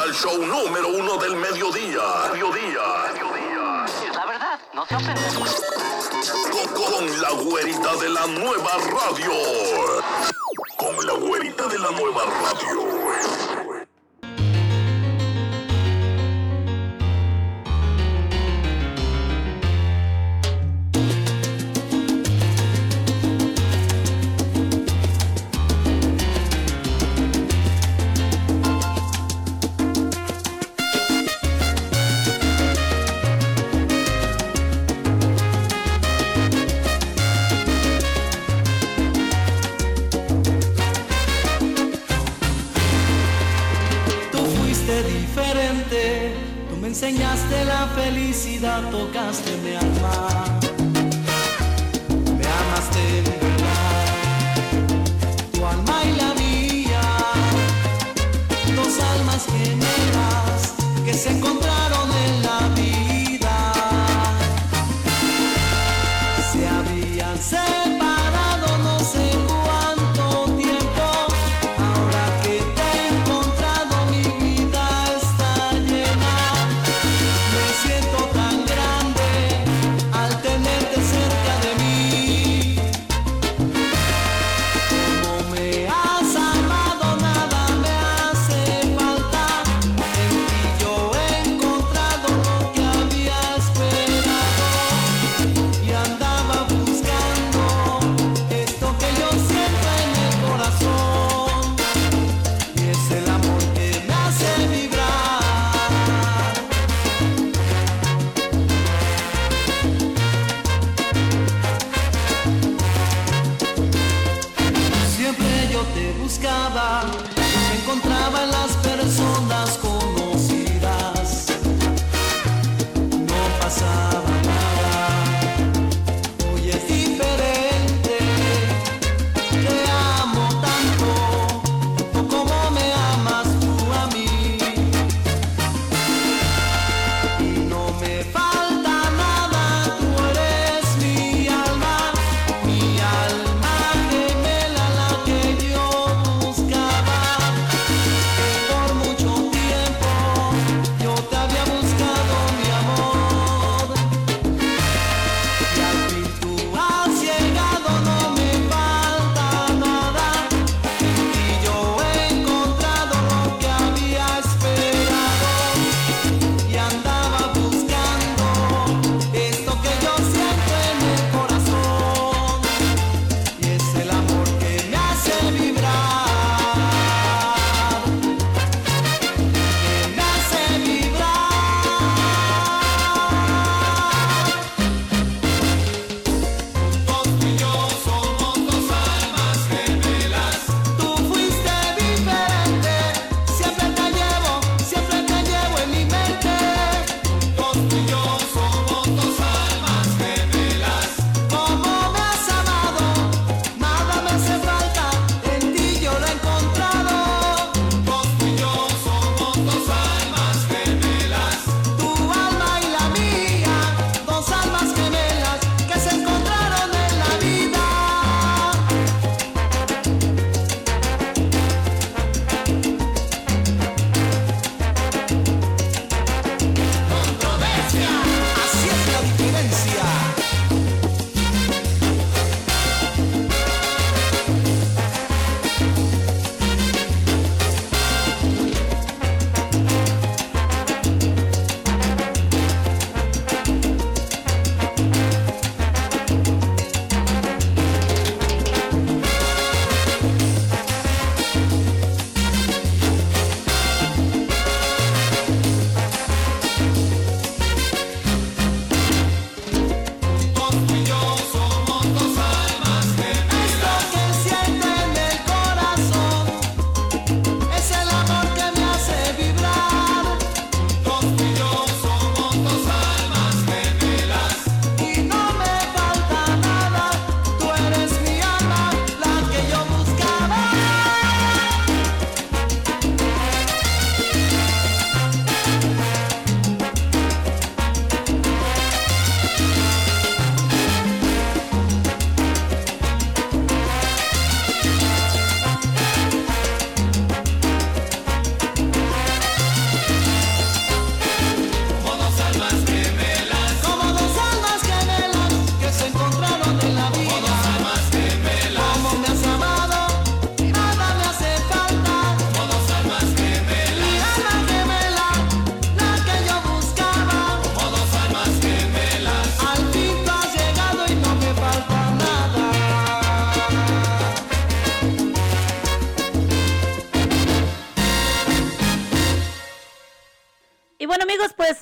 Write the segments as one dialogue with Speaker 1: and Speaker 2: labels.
Speaker 1: al show número uno del mediodía. Mediodía. mediodía.
Speaker 2: La verdad, no se ofenden.
Speaker 1: Con la güerita de la nueva radio. Con la güerita de la nueva radio.
Speaker 3: vida
Speaker 2: tocaste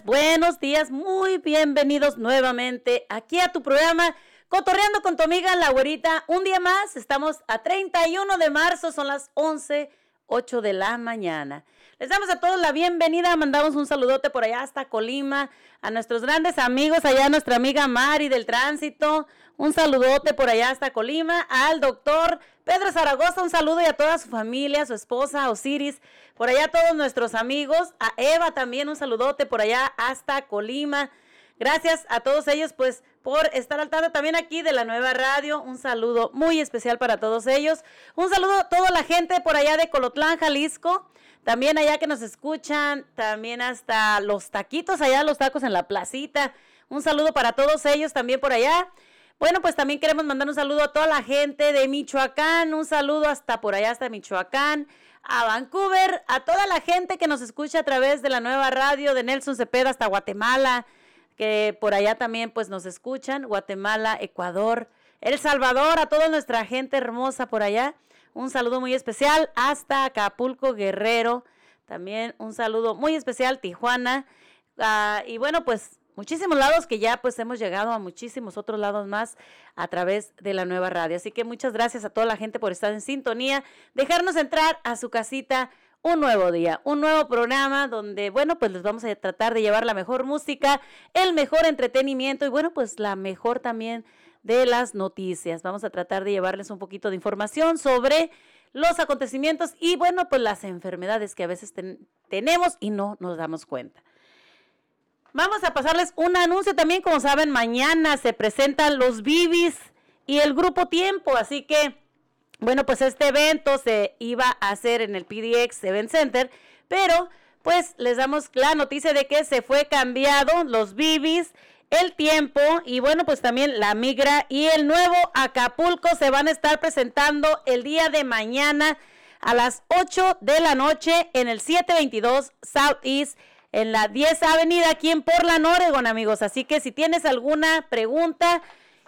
Speaker 2: buenos días, muy bienvenidos nuevamente aquí a tu programa Cotorreando con tu amiga la güerita. Un día más, estamos a 31 de marzo, son las 11, 8 de la mañana. Les damos a todos la bienvenida, mandamos un saludote por allá hasta Colima, a nuestros grandes amigos, allá nuestra amiga Mari del tránsito, un saludote por allá hasta Colima, al doctor Pedro Zaragoza, un saludo y a toda su familia, su esposa Osiris, por allá todos nuestros amigos, a Eva también un saludote por allá hasta Colima. Gracias a todos ellos, pues, por estar al tanto también aquí de la nueva radio. Un saludo muy especial para todos ellos. Un saludo a toda la gente por allá de Colotlán, Jalisco. También allá que nos escuchan, también hasta los taquitos, allá los tacos en la placita. Un saludo para todos ellos también por allá. Bueno, pues también queremos mandar un saludo a toda la gente de Michoacán, un saludo hasta por allá, hasta Michoacán, a Vancouver, a toda la gente que nos escucha a través de la nueva radio de Nelson Cepeda hasta Guatemala, que por allá también pues nos escuchan, Guatemala, Ecuador, El Salvador, a toda nuestra gente hermosa por allá. Un saludo muy especial hasta Acapulco, Guerrero. También un saludo muy especial, Tijuana. Ah, y bueno, pues muchísimos lados que ya pues hemos llegado a muchísimos otros lados más a través de la nueva radio. Así que muchas gracias a toda la gente por estar en sintonía, dejarnos entrar a su casita un nuevo día, un nuevo programa donde, bueno, pues les vamos a tratar de llevar la mejor música, el mejor entretenimiento y, bueno, pues la mejor también de las noticias. Vamos a tratar de llevarles un poquito de información sobre los acontecimientos y, bueno, pues las enfermedades que a veces tenemos y no nos damos cuenta. Vamos a pasarles un anuncio también, como saben, mañana se presentan los Bibis y el Grupo Tiempo, así que, bueno, pues este evento se iba a hacer en el PDX Event Center, pero pues les damos la noticia de que se fue cambiado los Bibis, el tiempo y bueno, pues también la migra y el nuevo Acapulco se van a estar presentando el día de mañana a las 8 de la noche en el 722 Southeast en la 10 Avenida aquí en Portland, Oregon, amigos. Así que si tienes alguna pregunta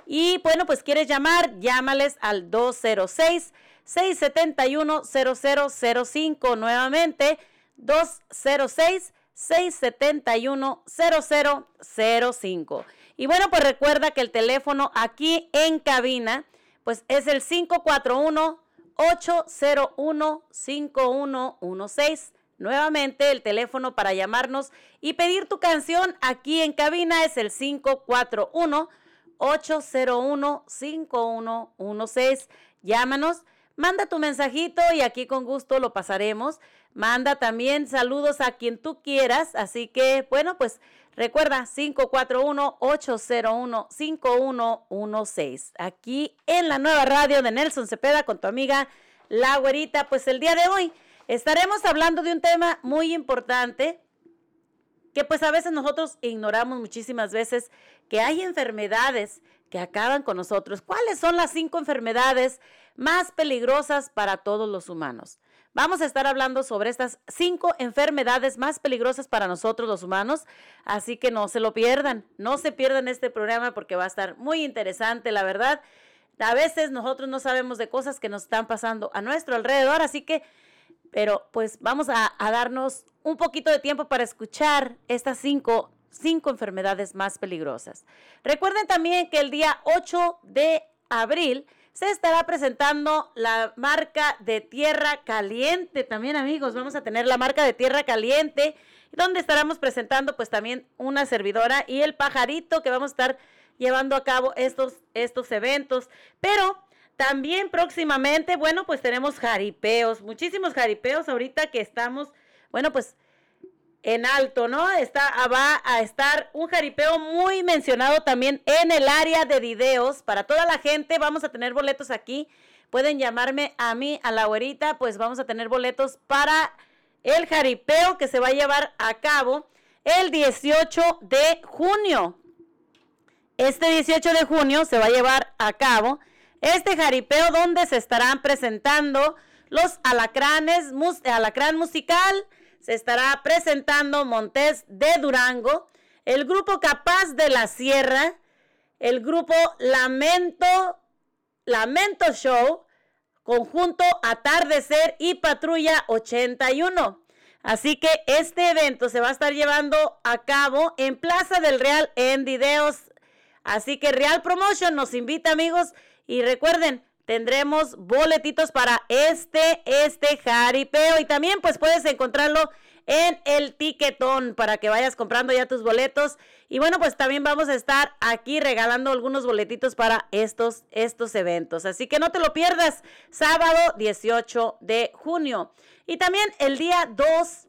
Speaker 2: y bueno, pues quieres llamar, llámales al 206 671 0005 nuevamente 206 671 0005. Y bueno, pues recuerda que el teléfono aquí en cabina pues es el 541 801 5116 Nuevamente, el teléfono para llamarnos y pedir tu canción aquí en cabina es el 541-801-5116. Llámanos, manda tu mensajito y aquí con gusto lo pasaremos. Manda también saludos a quien tú quieras. Así que, bueno, pues recuerda 541-801-5116. Aquí en la nueva radio de Nelson Cepeda con tu amiga La Güerita. Pues el día de hoy Estaremos hablando de un tema muy importante que pues a veces nosotros ignoramos muchísimas veces que hay enfermedades que acaban con nosotros. ¿Cuáles son las cinco enfermedades más peligrosas para todos los humanos? Vamos a estar hablando sobre estas cinco enfermedades más peligrosas para nosotros los humanos, así que no se lo pierdan, no se pierdan este programa porque va a estar muy interesante, la verdad. A veces nosotros no sabemos de cosas que nos están pasando a nuestro alrededor, así que pero pues vamos a, darnos un poquito de tiempo para escuchar estas cinco, cinco enfermedades más peligrosas. Recuerden también que el día 8 de abril se estará presentando la marca de tierra caliente. También amigos, vamos a tener la marca de tierra caliente, donde estaremos presentando pues también una servidora y el pajarito que vamos a estar llevando a cabo estos, estos eventos. Pero también próximamente, bueno, pues tenemos jaripeos, muchísimos jaripeos ahorita que estamos, bueno, pues en alto, ¿no? Está, va a estar un jaripeo muy mencionado también en el área de videos. Para toda la gente, vamos a tener boletos aquí. Pueden llamarme a mí, a la güerita, pues vamos a tener boletos para el jaripeo que se va a llevar a cabo el 18 de junio. Este 18 de junio se va a llevar a cabo este jaripeo donde se estarán presentando los alacranes, alacrán musical, se estará presentando Montes de Durango, el grupo Capaz de la Sierra, el grupo Lamento, Lamento Show, conjunto Atardecer y Patrulla 81. Así que este evento se va a estar llevando a cabo en Plaza del Real en Videos. Así que Real Promotion nos invita amigos y recuerden, tendremos boletitos para este, este jaripeo y también pues puedes encontrarlo en el tiquetón para que vayas comprando ya tus boletos. Y bueno, pues también vamos a estar aquí regalando algunos boletitos para estos, estos eventos. Así que no te lo pierdas, sábado 18 de junio. Y también el día 2,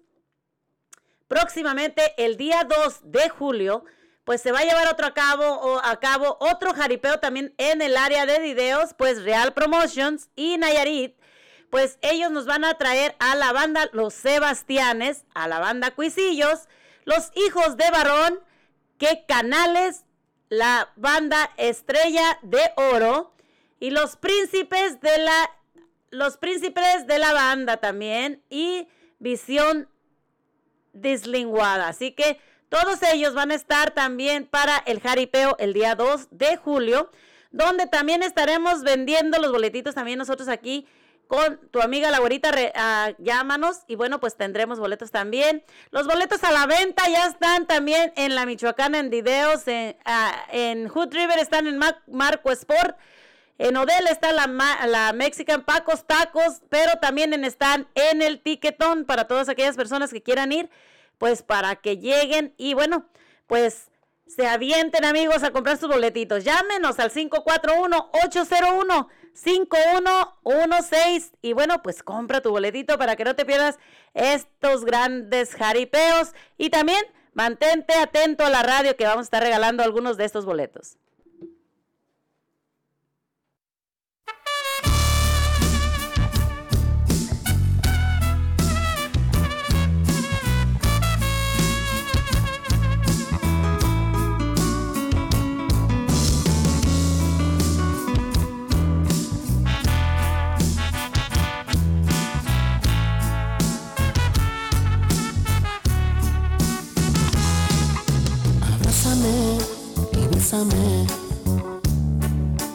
Speaker 2: próximamente el día 2 de julio, pues se va a llevar otro a cabo, o a cabo otro jaripeo también en el área de videos, pues Real Promotions y Nayarit pues ellos nos van a traer a la banda Los Sebastianes, a la banda Cuisillos, los hijos de Varón, que Canales, la banda Estrella de Oro y los príncipes de la los príncipes de la banda también y Visión Dislinguada. Así que todos ellos van a estar también para el jaripeo el día 2 de julio, donde también estaremos vendiendo los boletitos también nosotros aquí con tu amiga la güerita, ah, llámanos y bueno, pues tendremos boletos también. Los boletos a la venta ya están también en la Michoacana en videos, en, en Hood River están en Marco Sport. En Odell está la, la Mexican Pacos Tacos, pero también están en el Tiquetón para todas aquellas personas que quieran ir, pues para que lleguen y bueno, pues se avienten amigos a comprar sus boletitos. Llámenos al 541 801 5116. Y bueno, pues compra tu boletito para que no te pierdas estos grandes jaripeos. Y también mantente atento a la radio que vamos a estar regalando algunos de estos boletos.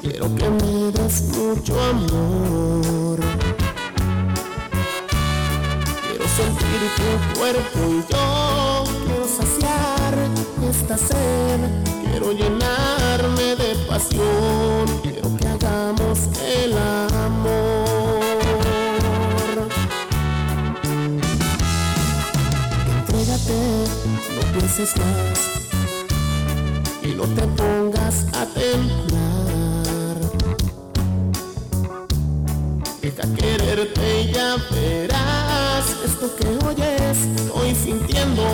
Speaker 4: Quiero que me des mucho amor. Quiero sentir tu cuerpo y yo quiero saciar esta sed. Quiero llenarme de pasión. Quiero que hagamos el amor. Entrégate, no pienses más no te pongas a temblar. Deja quererte y ya verás esto que oyes, estoy sintiendo.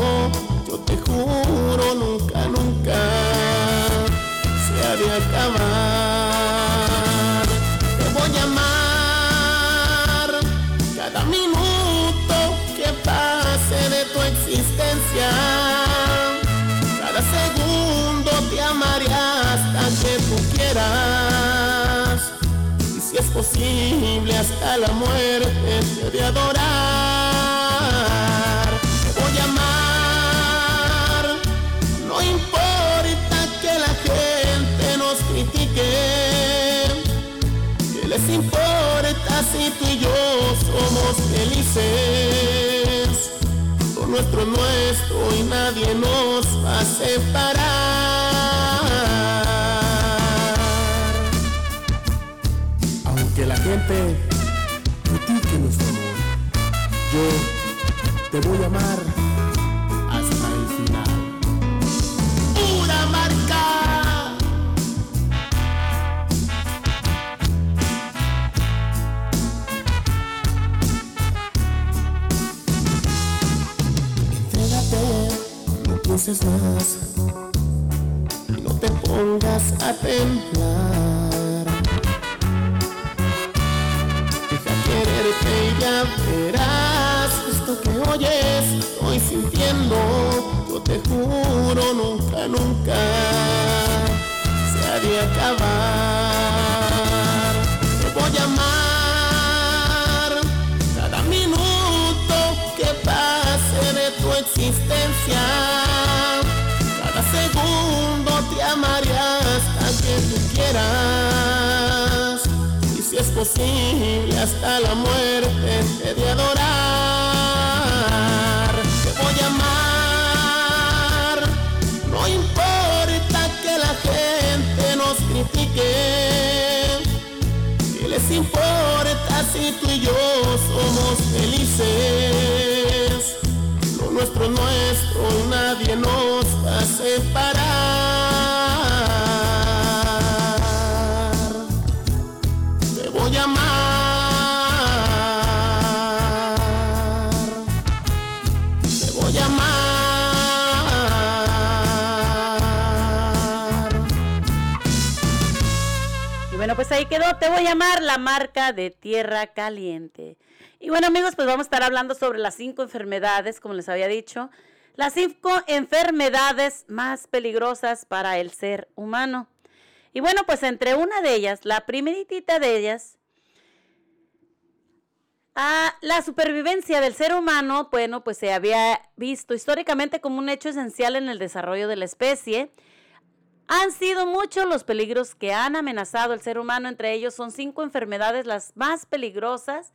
Speaker 4: Yo te juro, nunca, nunca se ha de acabar. Posible hasta la muerte te de adorar. Te voy a amar, no importa que la gente nos critique. ¿Qué les importa si tú y yo somos felices? nuestro nuestro y nadie nos va a separar. Gente critique nuestro amor, yo te voy a amar. Más. Y no te pongas a temblar. Ya verás esto que oyes, estoy sintiendo. Yo te juro, nunca, nunca se ha de acabar. Te voy a amar cada minuto que pase de tu existencia segundo te amaré hasta que tú quieras es posible hasta la muerte he de adorar. Te voy a amar, no importa que la gente nos critique, que les importa si tú y yo somos felices. Lo nuestro, es nuestro, nadie nos va a separar.
Speaker 2: Pues ahí quedó. Te voy a llamar la marca de tierra caliente. Y bueno, amigos, pues vamos a estar hablando sobre las cinco enfermedades, como les había dicho. Las cinco enfermedades más peligrosas para el ser humano. Y bueno, pues entre una de ellas, la primeritita de ellas, la supervivencia del ser humano, bueno, pues se había visto históricamente como un hecho esencial en el desarrollo de la especie. Han sido muchos los peligros que han amenazado al ser humano, entre ellos son cinco enfermedades las más peligrosas.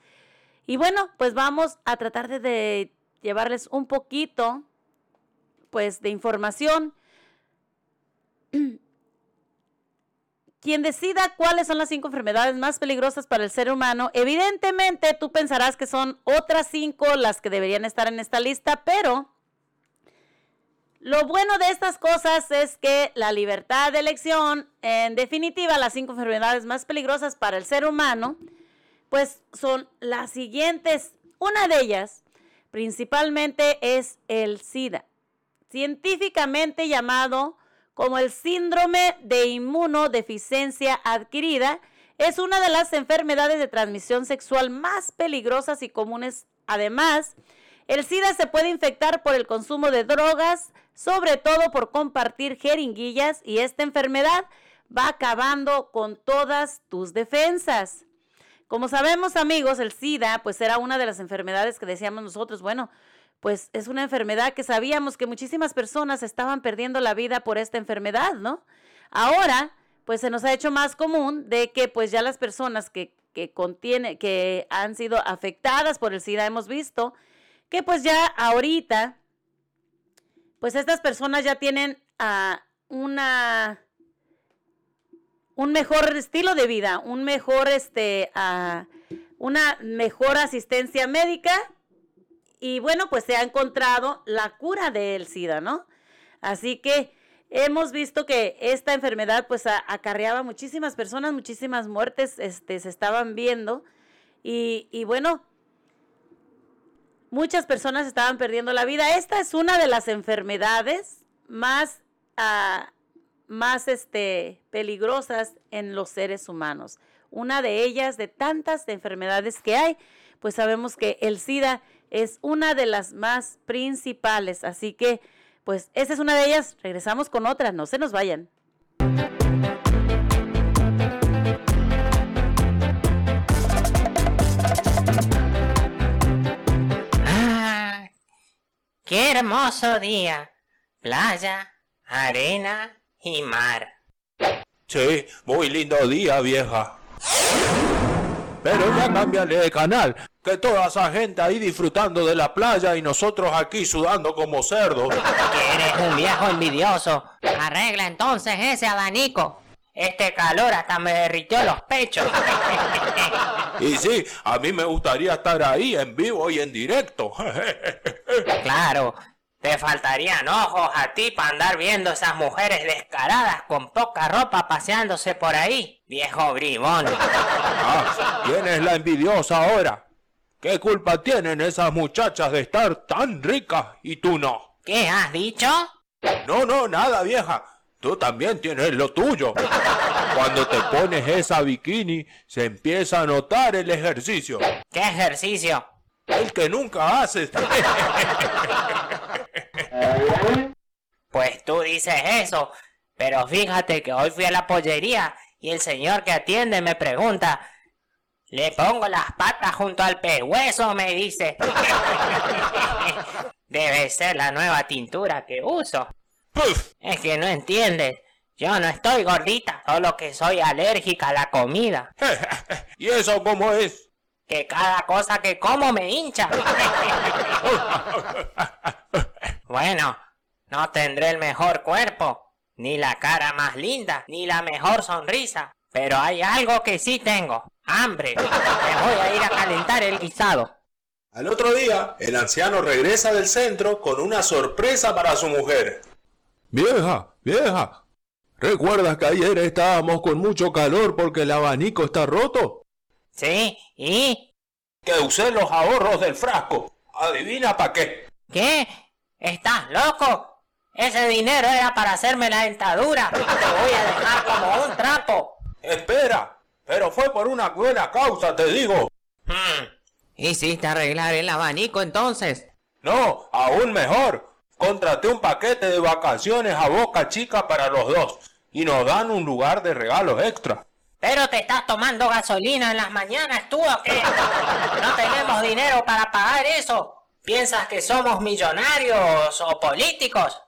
Speaker 2: Y bueno, pues vamos a tratar de, de llevarles un poquito, pues, de información. Quien decida cuáles son las cinco enfermedades más peligrosas para el ser humano, evidentemente tú pensarás que son otras cinco las que deberían estar en esta lista, pero lo bueno de estas cosas es que la libertad de elección, en definitiva, las cinco enfermedades más peligrosas para el ser humano, pues son las siguientes. Una de ellas, principalmente, es el SIDA, científicamente llamado como el síndrome de inmunodeficiencia adquirida. Es una de las enfermedades de transmisión sexual más peligrosas y comunes. Además, el SIDA se puede infectar por el consumo de drogas, sobre todo por compartir jeringuillas y esta enfermedad va acabando con todas tus defensas. Como sabemos amigos, el SIDA pues era una de las enfermedades que decíamos nosotros, bueno, pues es una enfermedad que sabíamos que muchísimas personas estaban perdiendo la vida por esta enfermedad, ¿no? Ahora, pues se nos ha hecho más común de que pues ya las personas que, que contiene, que han sido afectadas por el SIDA hemos visto que pues ya ahorita, pues estas personas ya tienen ah, una un mejor estilo de vida, un mejor, este, ah, una mejor asistencia médica y bueno, pues se ha encontrado la cura del SIDA, ¿no? Así que hemos visto que esta enfermedad pues a- acarreaba muchísimas personas, muchísimas muertes, este, se estaban viendo y, y bueno, muchas personas estaban perdiendo la vida. Esta es una de las enfermedades más, ah, más este, peligrosas en los seres humanos. Una de ellas, de tantas enfermedades que hay, pues sabemos que el SIDA es una de las más principales. Así que, pues esa es una de ellas. Regresamos con otra, no se nos vayan.
Speaker 5: ¡Qué hermoso día! Playa, arena y mar.
Speaker 6: Sí, muy lindo día, vieja. Pero ya cámbiale de canal, que toda esa gente ahí disfrutando de la playa y nosotros aquí sudando como cerdos.
Speaker 5: Que eres un viejo envidioso. Arregla entonces ese abanico. Este calor hasta me derritió los pechos.
Speaker 6: Y sí, a mí me gustaría estar ahí en vivo y en directo.
Speaker 5: Claro, te faltarían ojos a ti para andar viendo esas mujeres descaradas con poca ropa paseándose por ahí. Viejo bribón.
Speaker 6: Ah, ¿Quién es la envidiosa ahora? ¿Qué culpa tienen esas muchachas de estar tan ricas y tú no?
Speaker 5: ¿Qué has dicho?
Speaker 6: No, no, nada, vieja. Tú también tienes lo tuyo. Cuando te pones esa bikini, se empieza a notar el ejercicio.
Speaker 5: ¿Qué ejercicio?
Speaker 6: El que nunca haces.
Speaker 5: Pues tú dices eso, pero fíjate que hoy fui a la pollería y el señor que atiende me pregunta, ¿le pongo las patas junto al pehueso? me dice. Debe ser la nueva tintura que uso.
Speaker 6: Puf.
Speaker 5: Es que no entiendes. Yo no estoy gordita, solo que soy alérgica a la comida.
Speaker 6: ¿Y eso cómo es?
Speaker 5: Que cada cosa que como me hincha. Bueno, no tendré el mejor cuerpo, ni la cara más linda, ni la mejor sonrisa. Pero hay algo que sí tengo. hambre. Me voy a ir a calentar el guisado.
Speaker 6: Al otro día, el anciano regresa del centro con una sorpresa para su mujer. Vieja, vieja, ¿recuerdas que ayer estábamos con mucho calor porque el abanico está roto?
Speaker 5: ¿Sí? ¿Y?
Speaker 6: Que usé los ahorros del frasco. ¿Adivina para qué?
Speaker 5: ¿Qué? ¿Estás loco? Ese dinero era para hacerme la dentadura. Te voy a dejar como un trapo.
Speaker 6: Espera, pero fue por una buena causa, te digo.
Speaker 5: Hmm. ¿Hiciste arreglar el abanico entonces?
Speaker 6: No, aún mejor. Contraté un paquete de vacaciones a Boca Chica para los dos y nos dan un lugar de regalos extra.
Speaker 5: ¿Pero te estás tomando gasolina en las mañanas tú o qué? No tenemos dinero para pagar eso. ¿Piensas que somos millonarios o políticos?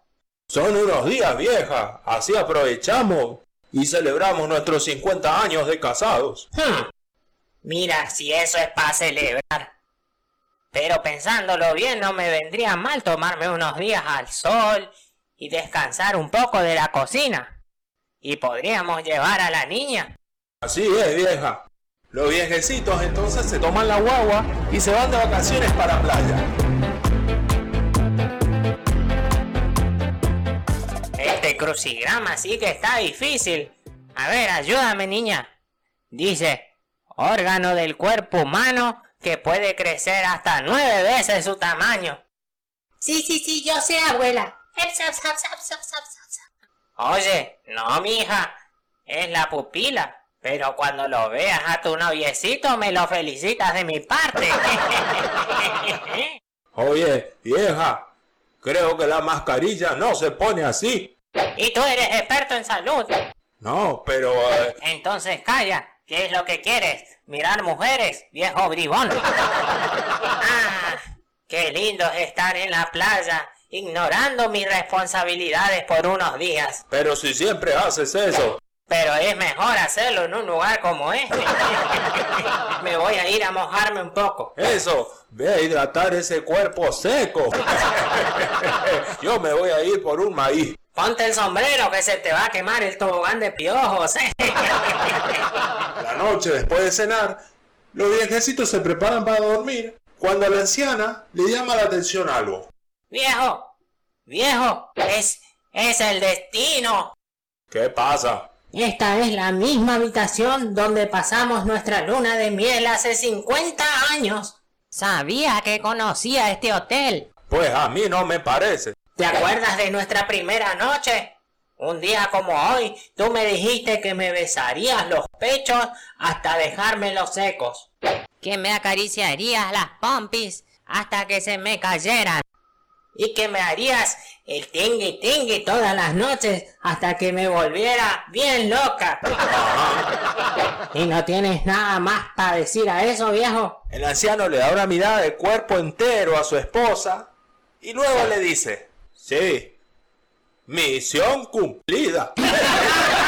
Speaker 6: Son unos días, vieja. Así aprovechamos y celebramos nuestros 50 años de casados.
Speaker 5: Hmm. Mira, si eso es para celebrar. Pero pensándolo bien, no me vendría mal tomarme unos días al sol y descansar un poco de la cocina. Y podríamos llevar a la niña.
Speaker 6: Así es, vieja. Los viejecitos entonces se toman la guagua y se van de vacaciones para playa.
Speaker 5: Este crucigrama sí que está difícil. A ver, ayúdame, niña. Dice, órgano del cuerpo humano que puede crecer hasta nueve veces su tamaño.
Speaker 7: Sí, sí, sí, yo sé, abuela.
Speaker 5: Oye, no, mija, es la pupila. Pero cuando lo veas a tu noviecito me lo felicitas de mi parte.
Speaker 6: Oye, vieja, creo que la mascarilla no se pone así.
Speaker 5: y tú eres experto en salud.
Speaker 6: No, pero... eh,
Speaker 5: Entonces calla. ¿Qué es lo que quieres? ¿Mirar mujeres, viejo bribón? Ah, qué lindo es estar en la playa, ignorando mis responsabilidades por unos días.
Speaker 6: pero si siempre haces eso.
Speaker 5: Pero es mejor hacerlo en un lugar como este. Me voy a ir a mojarme un poco.
Speaker 6: Eso, ve a hidratar ese cuerpo seco. Yo me voy a ir por un maíz.
Speaker 5: Ponte el sombrero que se te va a quemar el tobogán de piojos.
Speaker 6: La noche después de cenar, los viejecitos se preparan para dormir cuando a la anciana le llama la atención algo.
Speaker 5: Viejo, viejo, es, es el destino.
Speaker 6: ¿Qué pasa?
Speaker 5: Esta es la misma habitación donde pasamos nuestra luna de miel hace 50 años. Sabía que conocía este hotel.
Speaker 6: Pues a mí no me parece.
Speaker 5: ¿Te acuerdas de nuestra primera noche? Un día como hoy, tú me dijiste que me besarías los pechos hasta dejármelos secos. Que me acariciarías las pompis hasta que se me cayeran. Y que me harías el tingui tingui todas las noches hasta que me volviera bien loca. ¿Y no tienes nada más para decir a eso, viejo?
Speaker 6: El anciano le da una mirada de cuerpo entero a su esposa y luego le dice, sí, misión cumplida.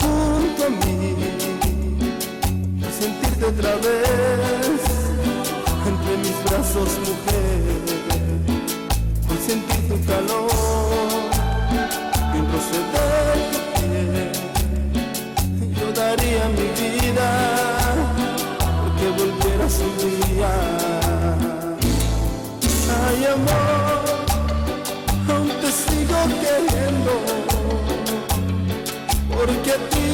Speaker 8: junto a mí, sentirte otra vez entre mis brazos, mujer, por sentir tu calor y el roce de tu piel. Yo daría mi vida porque volvieras un día. Ay, amor aún te sigo queriendo, porque a ti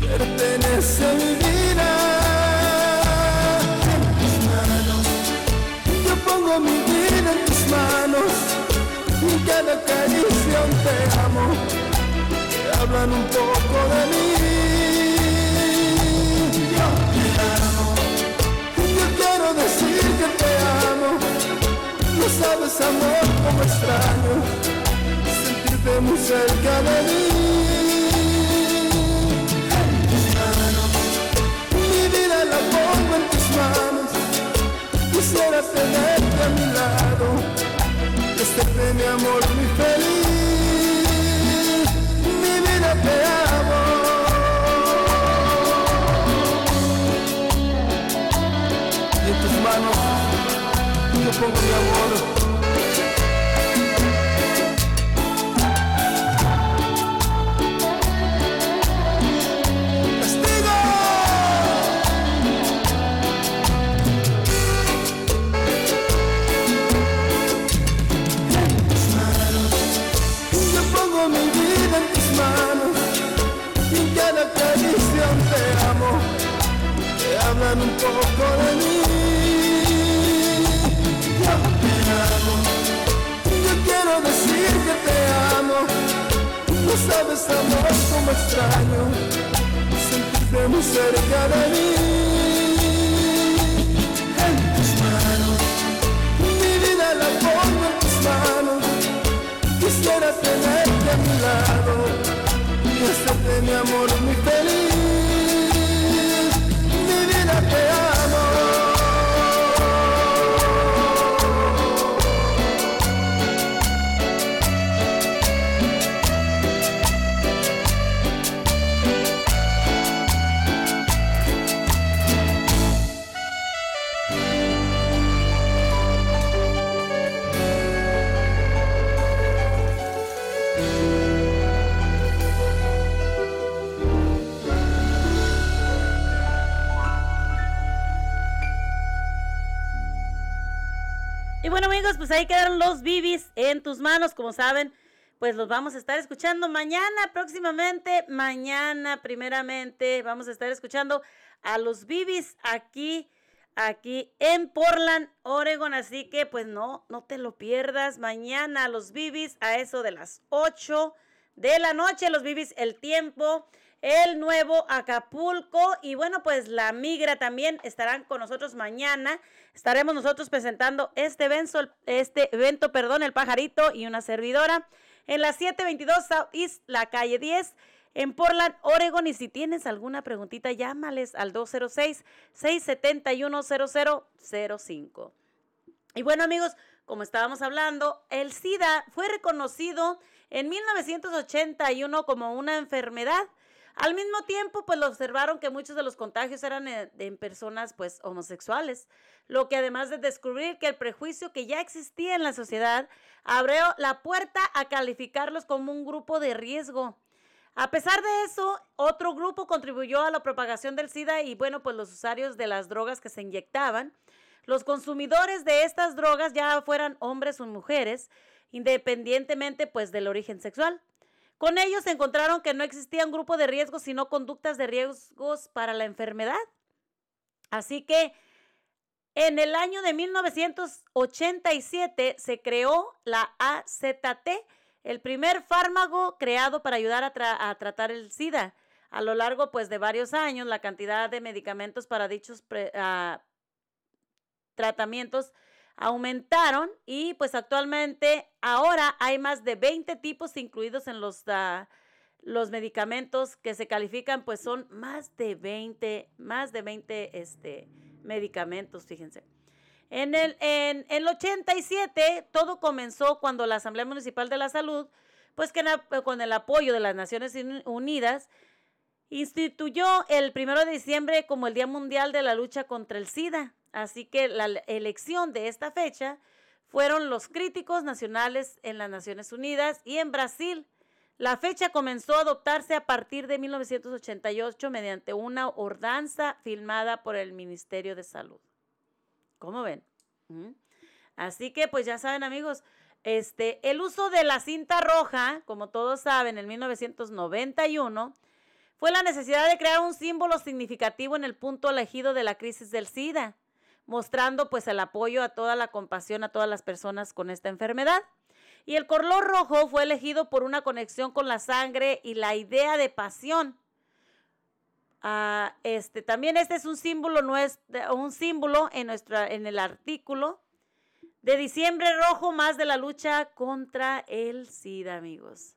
Speaker 8: pertenece mi vida. En tus manos, yo pongo mi vida en tus manos, y cada caricia te amo, que hablan un poco de mí. Yo te amo, yo quiero decir que te amo. No sabes, amor, estoy extraño sentirte muy cerca de mí. Quisiera tenerte a mi lado, hacerte mi amor muy feliz. Mi vida te amo. Y en tus manos yo pongo mi amor. Un poco de mí. Yo te amo. Yo quiero decir que te amo. No sabes amor como extraño sentirte muy cerca de mí. En tus manos, mi vida la pongo en tus manos. Quisiera tenerte a mi lado y hacerte mi amor muy feliz.
Speaker 2: Ahí quedaron los bibis en tus manos, como saben, pues los vamos a estar escuchando mañana próximamente, mañana primeramente. Vamos a estar escuchando a los bibis aquí, aquí en Portland, Oregon, así que pues no, no te lo pierdas, mañana los bibis a eso de las 8 de la noche, los bibis el tiempo, el nuevo Acapulco y bueno, pues la migra también estarán con nosotros mañana. Estaremos nosotros presentando este evento, este evento, perdón, el pajarito y una servidora en la 722 South East, la calle 10 en Portland, Oregon. Y si tienes alguna preguntita, llámales al 206-671-0005. Y bueno, amigos, como estábamos hablando, el SIDA fue reconocido en 1981 como una enfermedad. Al mismo tiempo, pues observaron que muchos de los contagios eran en, en, personas pues homosexuales, lo que además de descubrir que el prejuicio que ya existía en la sociedad abrió la puerta a calificarlos como un grupo de riesgo. A pesar de eso, otro grupo contribuyó a la propagación del SIDA y bueno, pues los usuarios de las drogas que se inyectaban, los consumidores de estas drogas ya fueran hombres o mujeres, independientemente pues del origen sexual. Con ellos encontraron que no existía un grupo de riesgos, sino conductas de riesgos para la enfermedad. Así que en el año de 1987 se creó la AZT, el primer fármaco creado para ayudar a, tra a tratar el SIDA. A lo largo pues, de varios años, la cantidad de medicamentos para dichos uh, tratamientos aumentaron y pues actualmente ahora hay más de 20 tipos incluidos en los, uh, los medicamentos que se califican, pues son más de 20, más de 20 este, medicamentos, fíjense. En el, en el 87 todo comenzó cuando la Asamblea Municipal de la Salud, pues que con el apoyo de las Naciones Unidas, instituyó el primero de diciembre como el Día Mundial de la Lucha contra el SIDA. Así que la elección de esta fecha fueron los críticos nacionales en las Naciones Unidas y en Brasil. La fecha comenzó a adoptarse a partir de 1988 mediante una ordenanza firmada por el Ministerio de Salud. ¿Cómo ven? Así que pues ya saben amigos, este, el uso de la cinta roja, como todos saben, en 1991, fue la necesidad de crear un símbolo significativo en el punto elegido de la crisis del SIDA mostrando pues el apoyo a toda la compasión a todas las personas con esta enfermedad. Y el color rojo fue elegido por una conexión con la sangre y la idea de pasión. Uh, este, también este es un símbolo, es un símbolo en, nuestra, en el artículo de diciembre rojo más de la lucha contra el SIDA, amigos.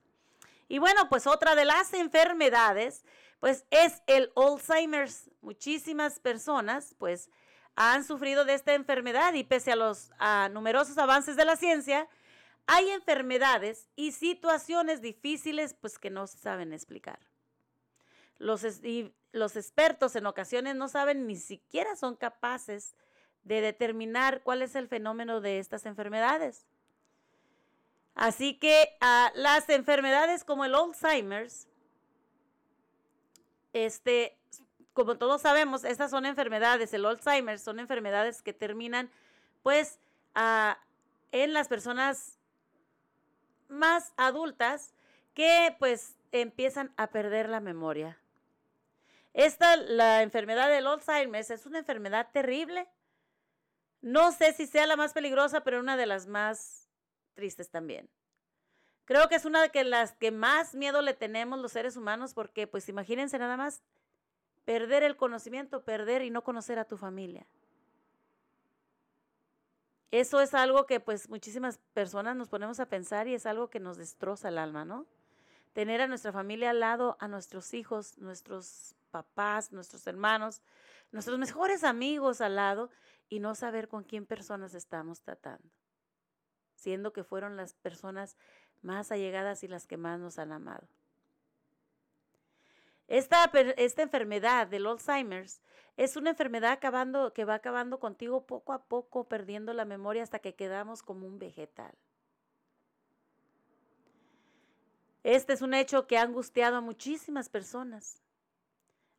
Speaker 2: Y bueno, pues otra de las enfermedades, pues es el Alzheimer's. Muchísimas personas, pues, han sufrido de esta enfermedad y pese a los numerosos avances de la ciencia, hay enfermedades y situaciones difíciles, pues, que no se saben explicar. Los, los expertos en ocasiones no saben ni siquiera son capaces de determinar cuál es el fenómeno de estas enfermedades. Así que ah, las enfermedades como el Alzheimer's, este, como todos sabemos, estas son enfermedades, el Alzheimer son enfermedades que terminan pues ah, en las personas más adultas que pues empiezan a perder la memoria. Esta, la enfermedad del Alzheimer es una enfermedad terrible no sé si sea la más peligrosa, pero una de las más tristes también. Creo que es una de las que más miedo le tenemos los seres humanos porque, pues imagínense nada más, perder el conocimiento, perder y no conocer a tu familia. Eso es algo que pues muchísimas personas nos ponemos a pensar y es algo que nos destroza el alma, ¿no? Tener a nuestra familia al lado, a nuestros hijos, nuestros papás, nuestros hermanos, nuestros mejores amigos al lado y no saber con quién personas estamos tratando, siendo que fueron las personas más allegadas y las que más nos han amado. Esta, esta enfermedad del Alzheimer's es una enfermedad acabando, que va acabando contigo poco a poco, perdiendo la memoria hasta que quedamos como un vegetal. Este es un hecho que ha angustiado a muchísimas personas.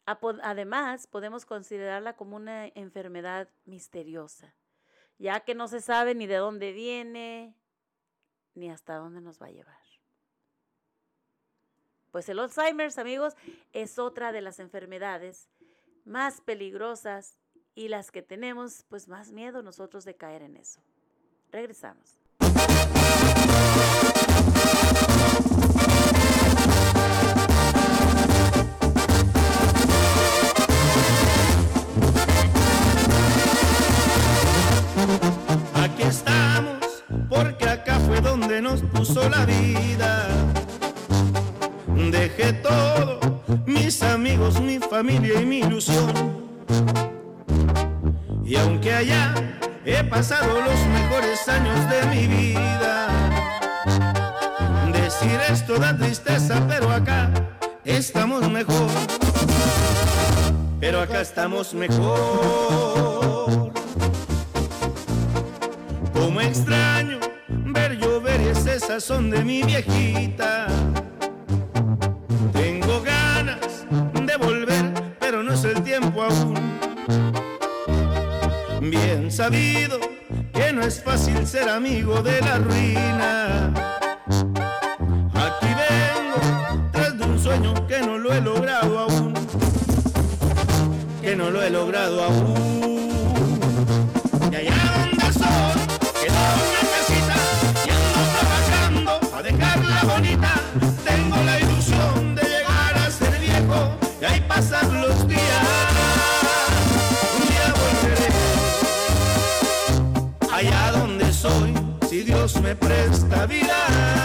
Speaker 2: Además, podemos considerarla como una enfermedad misteriosa, ya que no se sabe ni de dónde viene, ni hasta dónde nos va a llevar. Pues el Alzheimer, amigos, es otra de las enfermedades más peligrosas y las que tenemos pues más miedo nosotros de caer en eso. Regresamos.
Speaker 3: Aquí estamos, porque acá fue donde nos puso la vida. Dejé todo, mis amigos, mi familia y mi ilusión. Y aunque allá he pasado los mejores años de mi vida, decir esto da tristeza, pero acá estamos mejor. Pero acá estamos mejor. Como extraño ver llover ese sazón de mi viejita. Aún. Bien sabido que no es fácil ser amigo de la ruina. Aquí vengo tras de un sueño que no lo he logrado aún. Que no lo he logrado aún. Vida.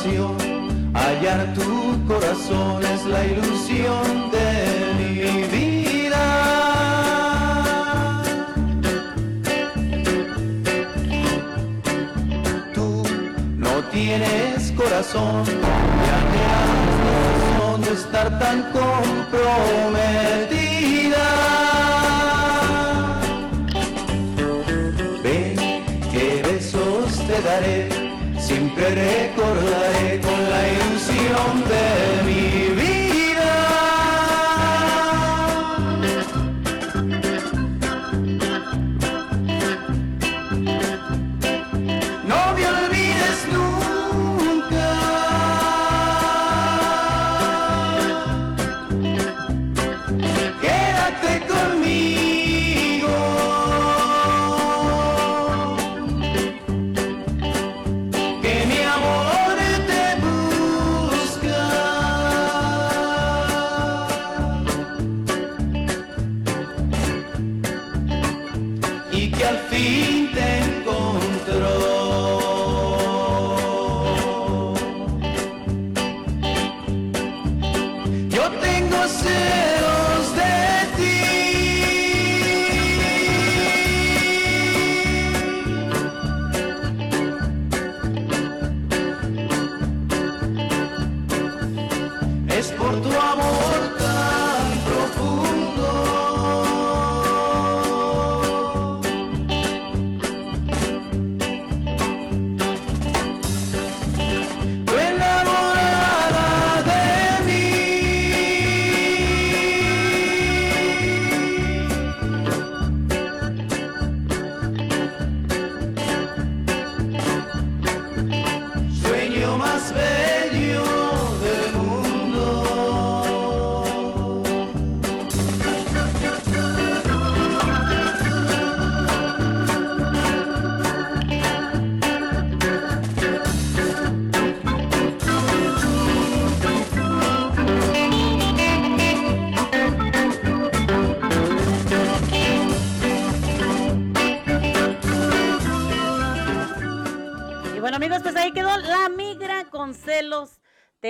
Speaker 9: Hallar tu corazón es la ilusión de mi vida. Tú no tienes corazón, ya te has razón estar tan comprometida. Ven, que besos te daré siempre recordaré con la ilusión de mi vida.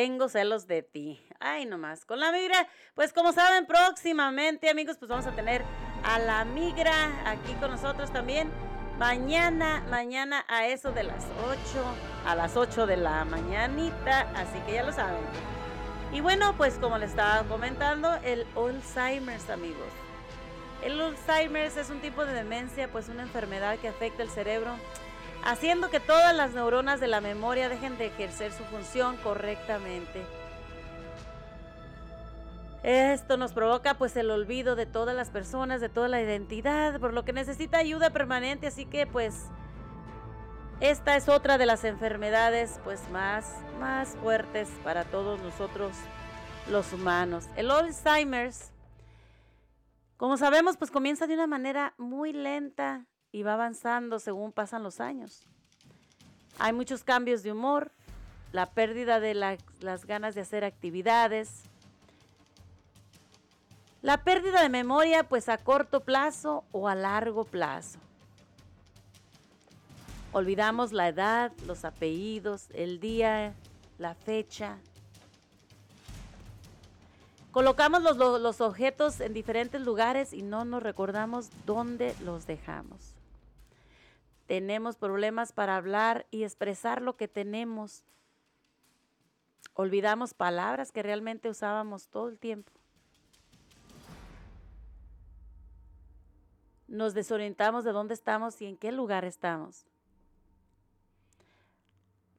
Speaker 9: Tengo celos de ti.
Speaker 2: Ay, nomás. Con la migra, pues como saben, próximamente, amigos, pues vamos a tener a la migra aquí con nosotros también. Mañana, mañana a eso de las 8, a las 8 de la mañanita, así que ya lo saben. Y bueno, pues como les estaba comentando, el Alzheimer's, amigos. El Alzheimer's es un tipo de demencia, pues una enfermedad que afecta el cerebro, haciendo que todas las neuronas de la memoria dejen de ejercer su función correctamente. Esto nos provoca pues el olvido de todas las personas, de toda la identidad, por lo que necesita ayuda permanente, así que pues esta es otra de las enfermedades pues más más fuertes para todos nosotros los humanos. El Alzheimer's como sabemos, pues comienza de una manera muy lenta y va avanzando según pasan los años. Hay muchos cambios de humor, la pérdida de las ganas de hacer actividades, la pérdida de memoria pues a corto plazo o a largo plazo. Olvidamos la edad, los apellidos, el día, la fecha, Colocamos los, objetos en diferentes lugares y no nos recordamos dónde los dejamos. Tenemos problemas para hablar y expresar lo que tenemos. Olvidamos palabras que realmente usábamos todo el tiempo. Nos desorientamos de dónde estamos y en qué lugar estamos.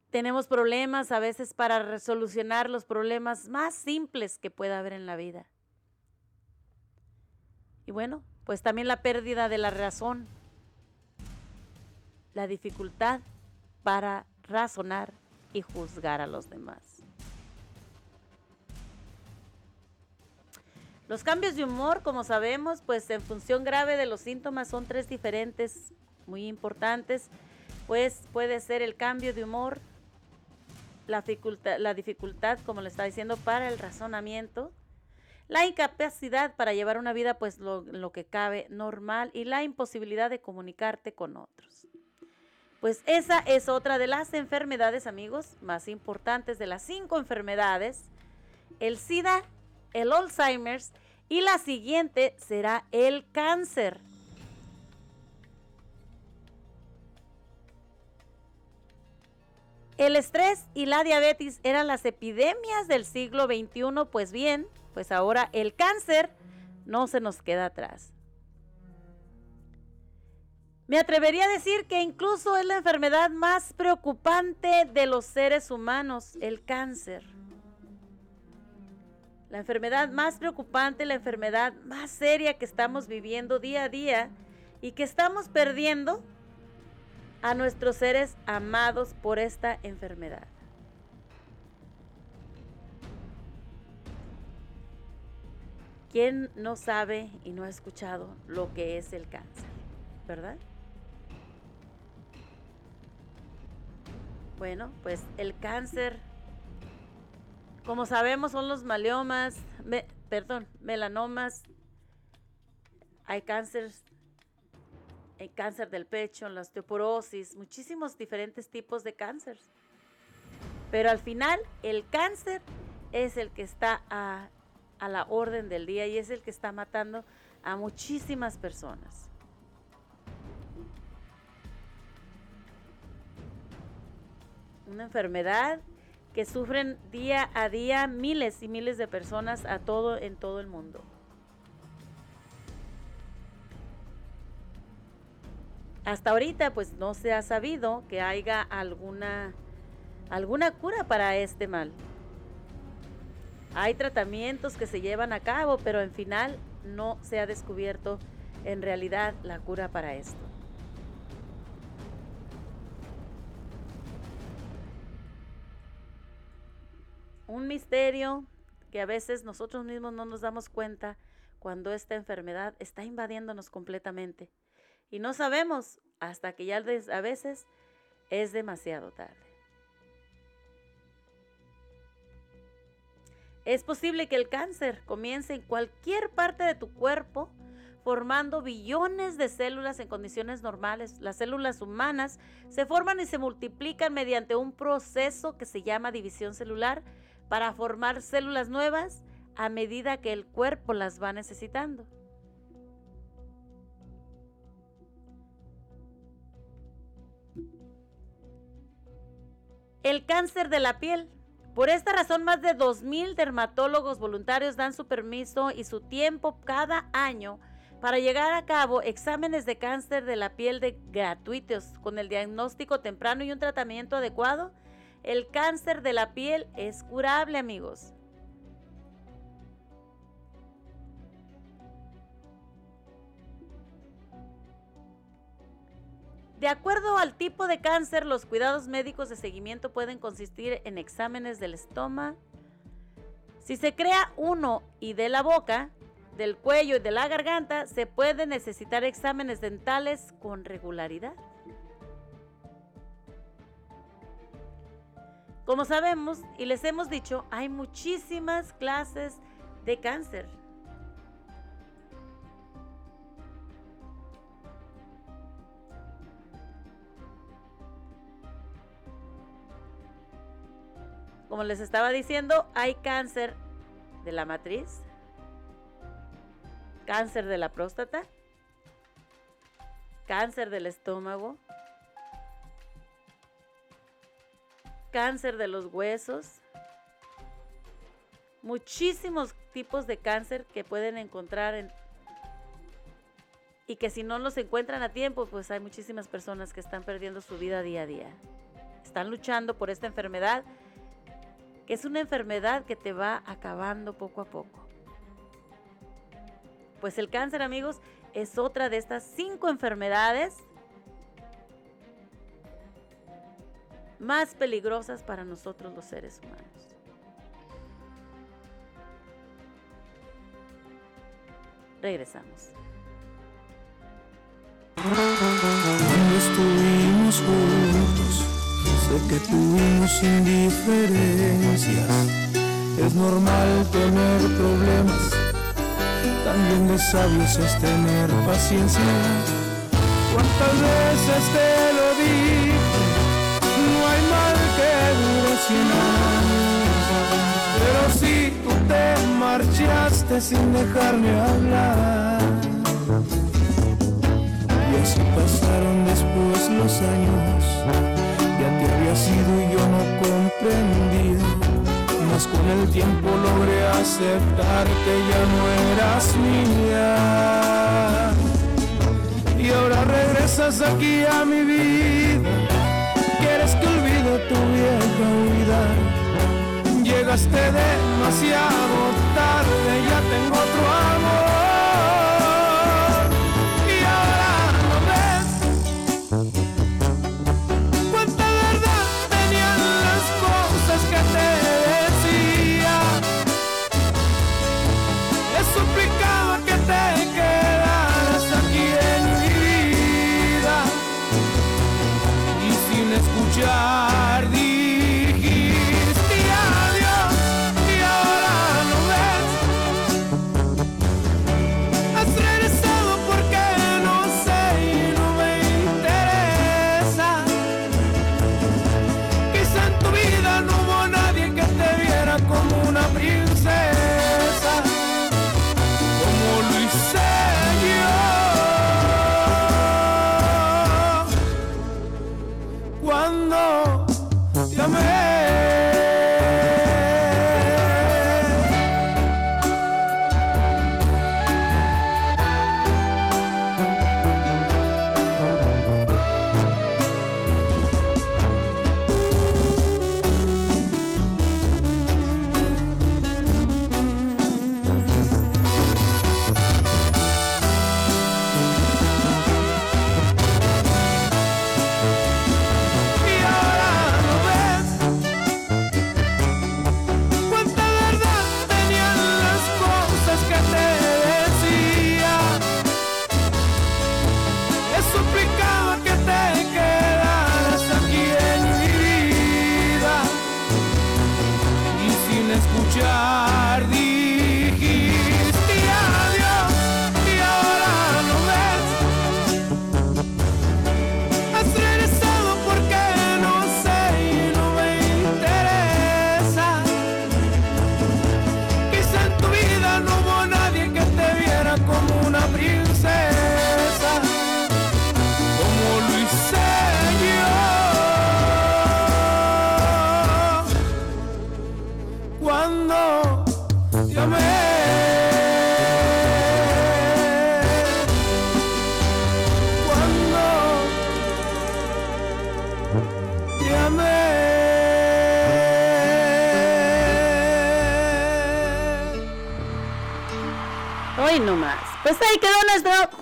Speaker 2: Tenemos problemas a veces para resolucionar los problemas más simples que pueda haber en la vida. Y bueno, pues también la pérdida de la razón, la dificultad para razonar y juzgar a los demás. Los cambios de humor, como sabemos, pues en función grave de los síntomas son tres diferentes, muy importantes. Pues puede ser el cambio de humor, la dificultad, la dificultad, como le estaba diciendo, para el razonamiento, la incapacidad para llevar una vida, pues lo, lo que cabe, normal, y la imposibilidad de comunicarte con otros. Pues esa es otra de las enfermedades, amigos, más importantes de las cinco enfermedades. El SIDA, el Alzheimer's y la siguiente será el cáncer. El estrés y la diabetes eran las epidemias del siglo XXI, pues bien, pues ahora el cáncer no se nos queda atrás. Me atrevería a decir que incluso es la enfermedad más preocupante de los seres humanos, el cáncer. La enfermedad más preocupante, la enfermedad más seria que estamos viviendo día a día y que estamos perdiendo a nuestros seres amados por esta enfermedad. ¿Quién no sabe y no ha escuchado lo que es el cáncer? ¿Verdad? Bueno, pues el cáncer, como sabemos, son los maliomas, perdón, melanomas, hay cánceres el cáncer del pecho, la osteoporosis, muchísimos diferentes tipos de cáncer. Pero al final el cáncer es el que está a la orden del día y es el que está matando a muchísimas personas. Una enfermedad que sufren día a día miles y miles de personas a todo en todo el mundo. hasta ahorita pues no se ha sabido que haya alguna, alguna cura para este mal. Hay tratamientos que se llevan a cabo, pero en final no se ha descubierto en realidad la cura para esto. Un misterio que a veces nosotros mismos no nos damos cuenta cuando esta enfermedad está invadiéndonos completamente. Y no sabemos hasta que ya a veces es demasiado tarde. Es posible que el cáncer comience en cualquier parte de tu cuerpo formando billones de células en condiciones normales. Las células humanas se forman y se multiplican mediante un proceso que se llama división celular para formar células nuevas a medida que el cuerpo las va necesitando. El cáncer de la piel. Por esta razón, más de 2.000 dermatólogos voluntarios dan su permiso y su tiempo cada año para llegar a cabo exámenes de cáncer de la piel de gratuitos con el diagnóstico temprano y un tratamiento adecuado. El cáncer de la piel es curable, amigos. De acuerdo al tipo de cáncer, los cuidados médicos de seguimiento pueden consistir en exámenes del estómago. Si se crea uno y de la boca, del cuello y de la garganta, se pueden necesitar exámenes dentales con regularidad. Como sabemos y les hemos dicho, hay muchísimas clases de cáncer. Como les estaba diciendo, hay cáncer de la matriz, cáncer de la próstata, cáncer del estómago, cáncer de los huesos, muchísimos tipos de cáncer que pueden encontrar en, y que si no los encuentran a tiempo, pues hay muchísimas personas que están perdiendo su vida día a día. Están luchando por esta enfermedad es una enfermedad que te va acabando poco a poco. Pues el cáncer, amigos, es otra de estas cinco enfermedades más peligrosas para nosotros los seres humanos. Regresamos.
Speaker 10: estuvimos Sé que tuvimos indiferencias, es normal tener problemas, también de sabios es tener paciencia. ¿Cuántas veces te lo dije? Pero si tú te marchaste sin dejarme hablar. Y así pasaron después los años ya te había sido y yo no comprendí. Mas con el tiempo logré aceptar que ya no eras mía. Y ahora regresas aquí a mi vida. Tu vieja vida. Llegaste demasiado tarde, ya tengo otro amor.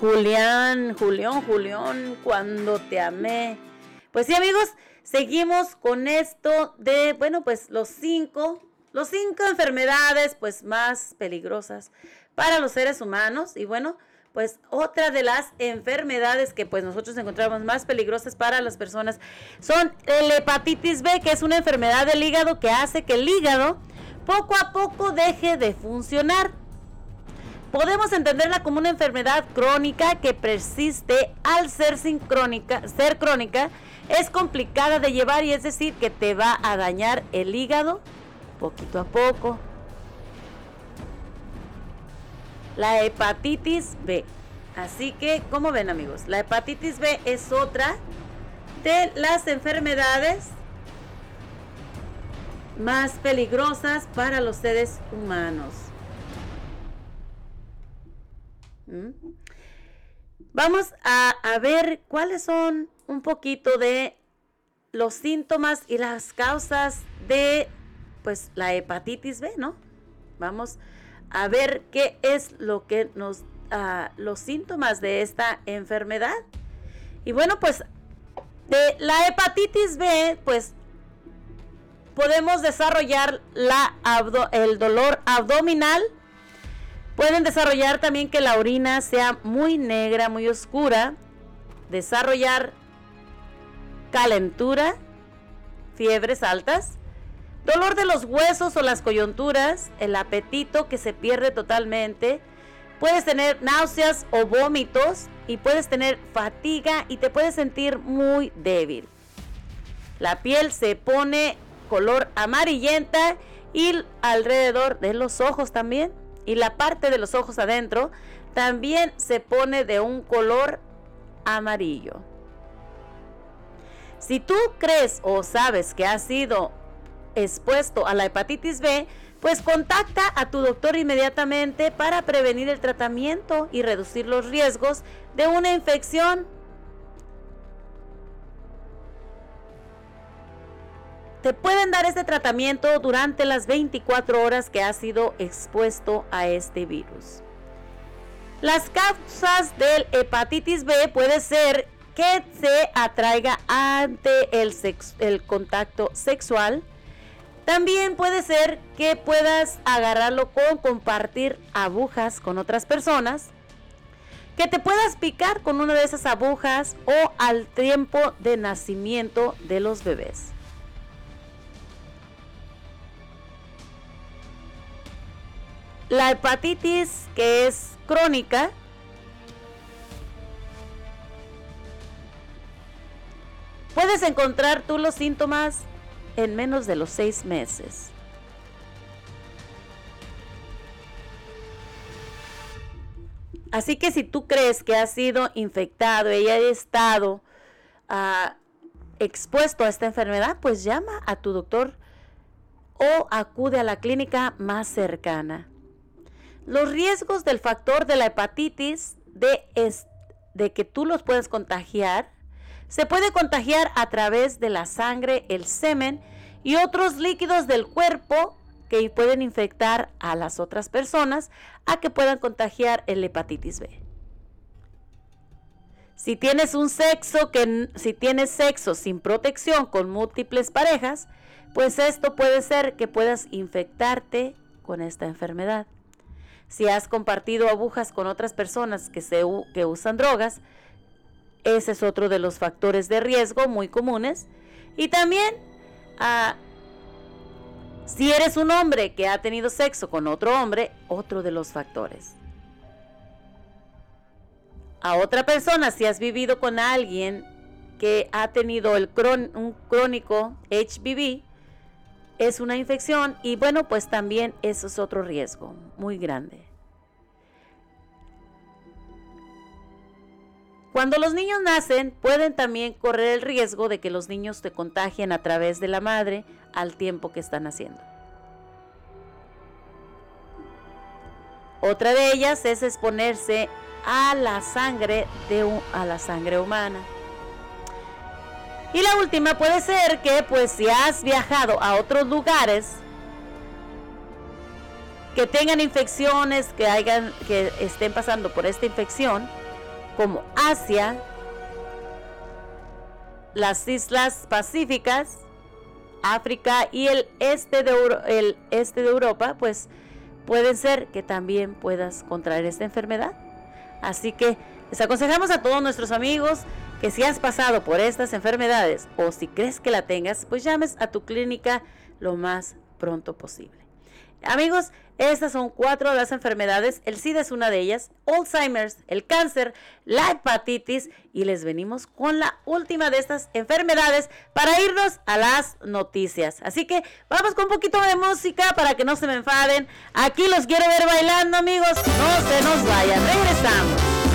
Speaker 2: Julián, Julián, Julián, cuando te amé. Pues sí, amigos, seguimos con esto de, bueno, pues los cinco, los cinco enfermedades, pues más peligrosas para los seres humanos. Y bueno, pues otra de las enfermedades que pues nosotros encontramos más peligrosas para las personas son el hepatitis B, que es una enfermedad del hígado que hace que el hígado poco a poco deje de funcionar. Podemos entenderla como una enfermedad crónica que persiste al ser sin crónica, ser crónica, es complicada de llevar y es decir que te va a dañar el hígado poquito a poco. La hepatitis B. Así que, como ven amigos, la hepatitis B es otra de las enfermedades más peligrosas para los seres humanos. ¿Mm? Vamos a, ver cuáles son un poquito de los síntomas y las causas de pues la hepatitis B, ¿no? Vamos a ver qué es lo que nos uh, los síntomas de esta enfermedad. Y bueno, pues de la hepatitis B, pues podemos desarrollar la el dolor abdominal, Pueden desarrollar también que la orina sea muy negra, muy oscura. Desarrollar calentura, fiebres altas, dolor de los huesos o las coyunturas, el apetito que se pierde totalmente. Puedes tener náuseas o vómitos y puedes tener fatiga y te puedes sentir muy débil. La piel se pone color amarillenta y alrededor de los ojos también y la parte de los ojos adentro también se pone de un color amarillo. Si tú crees o sabes que has sido expuesto a la hepatitis B, pues contacta a tu doctor inmediatamente para prevenir el tratamiento y reducir los riesgos de una infección te pueden dar este tratamiento durante las 24 horas que has sido expuesto a este virus. Las causas del hepatitis B puede ser que se atraiga ante el, el contacto sexual. También puede ser que puedas agarrarlo con compartir agujas con otras personas. Que te puedas picar con una de esas agujas o al tiempo de nacimiento de los bebés. La hepatitis que es crónica puedes encontrar tú los síntomas en menos de los seis meses. Así que si tú crees que has sido infectado y has estado ah, expuesto a esta enfermedad, pues llama a tu doctor o acude a la clínica más cercana. Los riesgos del factor de la hepatitis de, de que tú los puedes contagiar, se puede contagiar a través de la sangre, el semen y otros líquidos del cuerpo que pueden infectar a las otras personas a que puedan contagiar el hepatitis B. Si tienes un sexo que si tienes sexo sin protección con múltiples parejas, pues esto puede ser que puedas infectarte con esta enfermedad si has compartido agujas con otras personas que, se, que usan drogas, ese es otro de los factores de riesgo muy comunes. Y también, ah, si eres un hombre que ha tenido sexo con otro hombre, otro de los factores. A otra persona, si has vivido con alguien que ha tenido el un crónico HBV, es una infección y bueno, pues también eso es otro riesgo muy grande. Cuando los niños nacen, pueden también correr el riesgo de que los niños te contagien a través de la madre al tiempo que están naciendo. Otra de ellas es exponerse a la sangre de a la sangre humana. Y la última puede ser que pues si has viajado a otros lugares
Speaker 11: que tengan infecciones, que, hayan, que estén pasando por esta infección, como Asia, las islas pacíficas, África y el este de, el este de Europa, pues pueden ser que también puedas contraer esta enfermedad. Así que les aconsejamos a todos nuestros amigos que si has pasado por estas enfermedades o si crees que la tengas, pues llames a tu clínica lo más pronto posible. Amigos, estas son cuatro de las enfermedades. El SIDA es una de ellas, Alzheimer's, el cáncer, la hepatitis y les venimos con la última de estas enfermedades para irnos a las noticias. Así que vamos con un poquito de música para que no se me enfaden. Aquí los quiero ver bailando, amigos. No se nos vayan. Regresamos.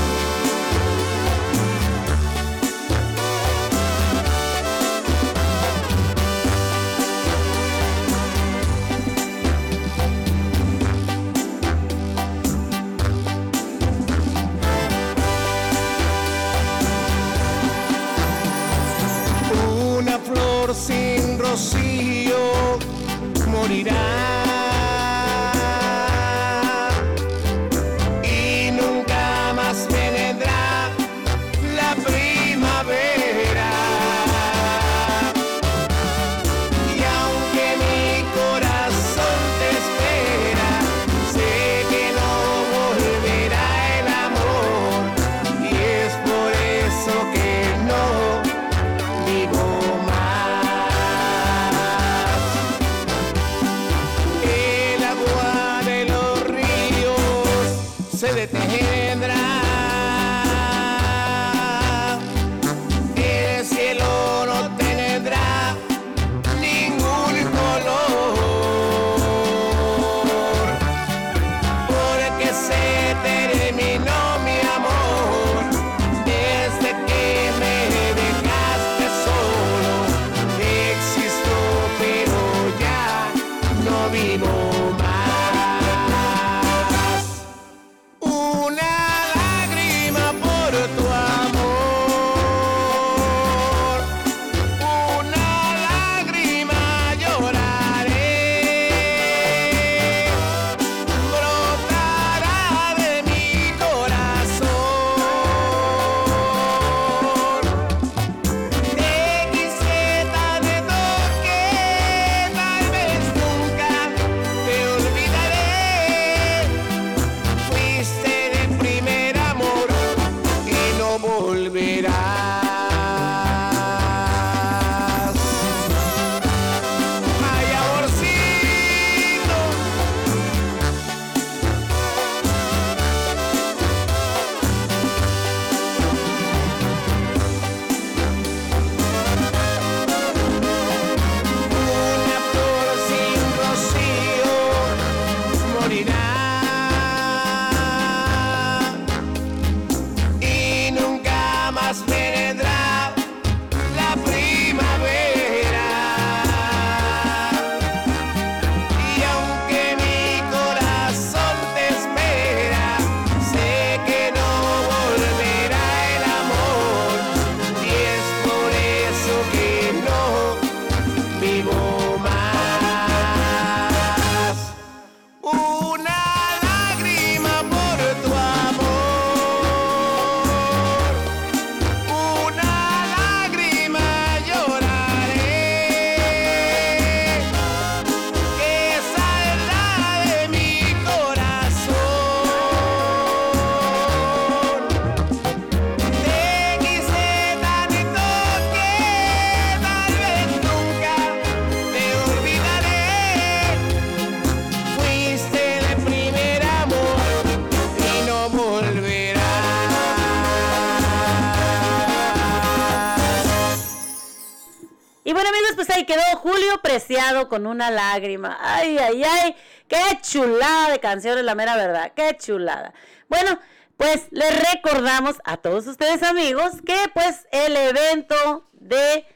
Speaker 11: Con una lágrima. Ay, ay, ay. Qué chulada de canciones, la mera verdad. Qué chulada. Bueno, pues les recordamos a todos ustedes amigos que pues el evento de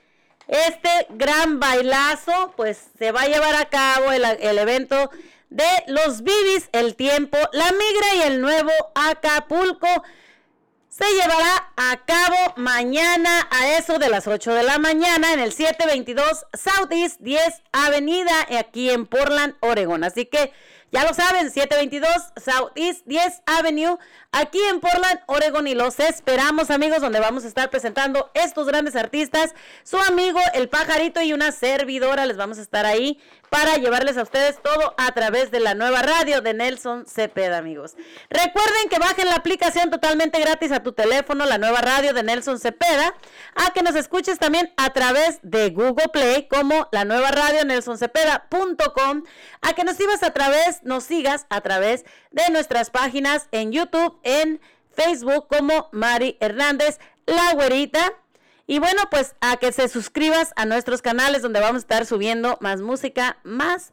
Speaker 11: este gran bailazo pues se va a llevar a cabo el, el evento de los Bibis, el tiempo, la migra y el nuevo Acapulco se llevará a cabo mañana a eso de las 8 de la mañana en el 722 Southeast 10 Avenida aquí en Portland, Oregon. Así que
Speaker 2: Ya lo saben, 722 Southeast 10 Avenue, aquí en Portland, Oregon. Y los esperamos, amigos, donde vamos a estar presentando estos grandes artistas. Su amigo, el pajarito y una servidora, les vamos a estar ahí para llevarles a ustedes todo a través de la nueva radio de Nelson Cepeda, amigos. Recuerden que bajen la aplicación totalmente gratis a tu teléfono, la nueva radio de Nelson Cepeda, a que nos escuches también a través de Google Play como la nueva radio nelsoncepeda.com, a que nos sigas a través, nos sigas a través de nuestras páginas en YouTube, en Facebook como Mari Hernández, La Güerita y bueno, pues a que se suscribas a nuestros canales donde vamos a estar subiendo más música, más,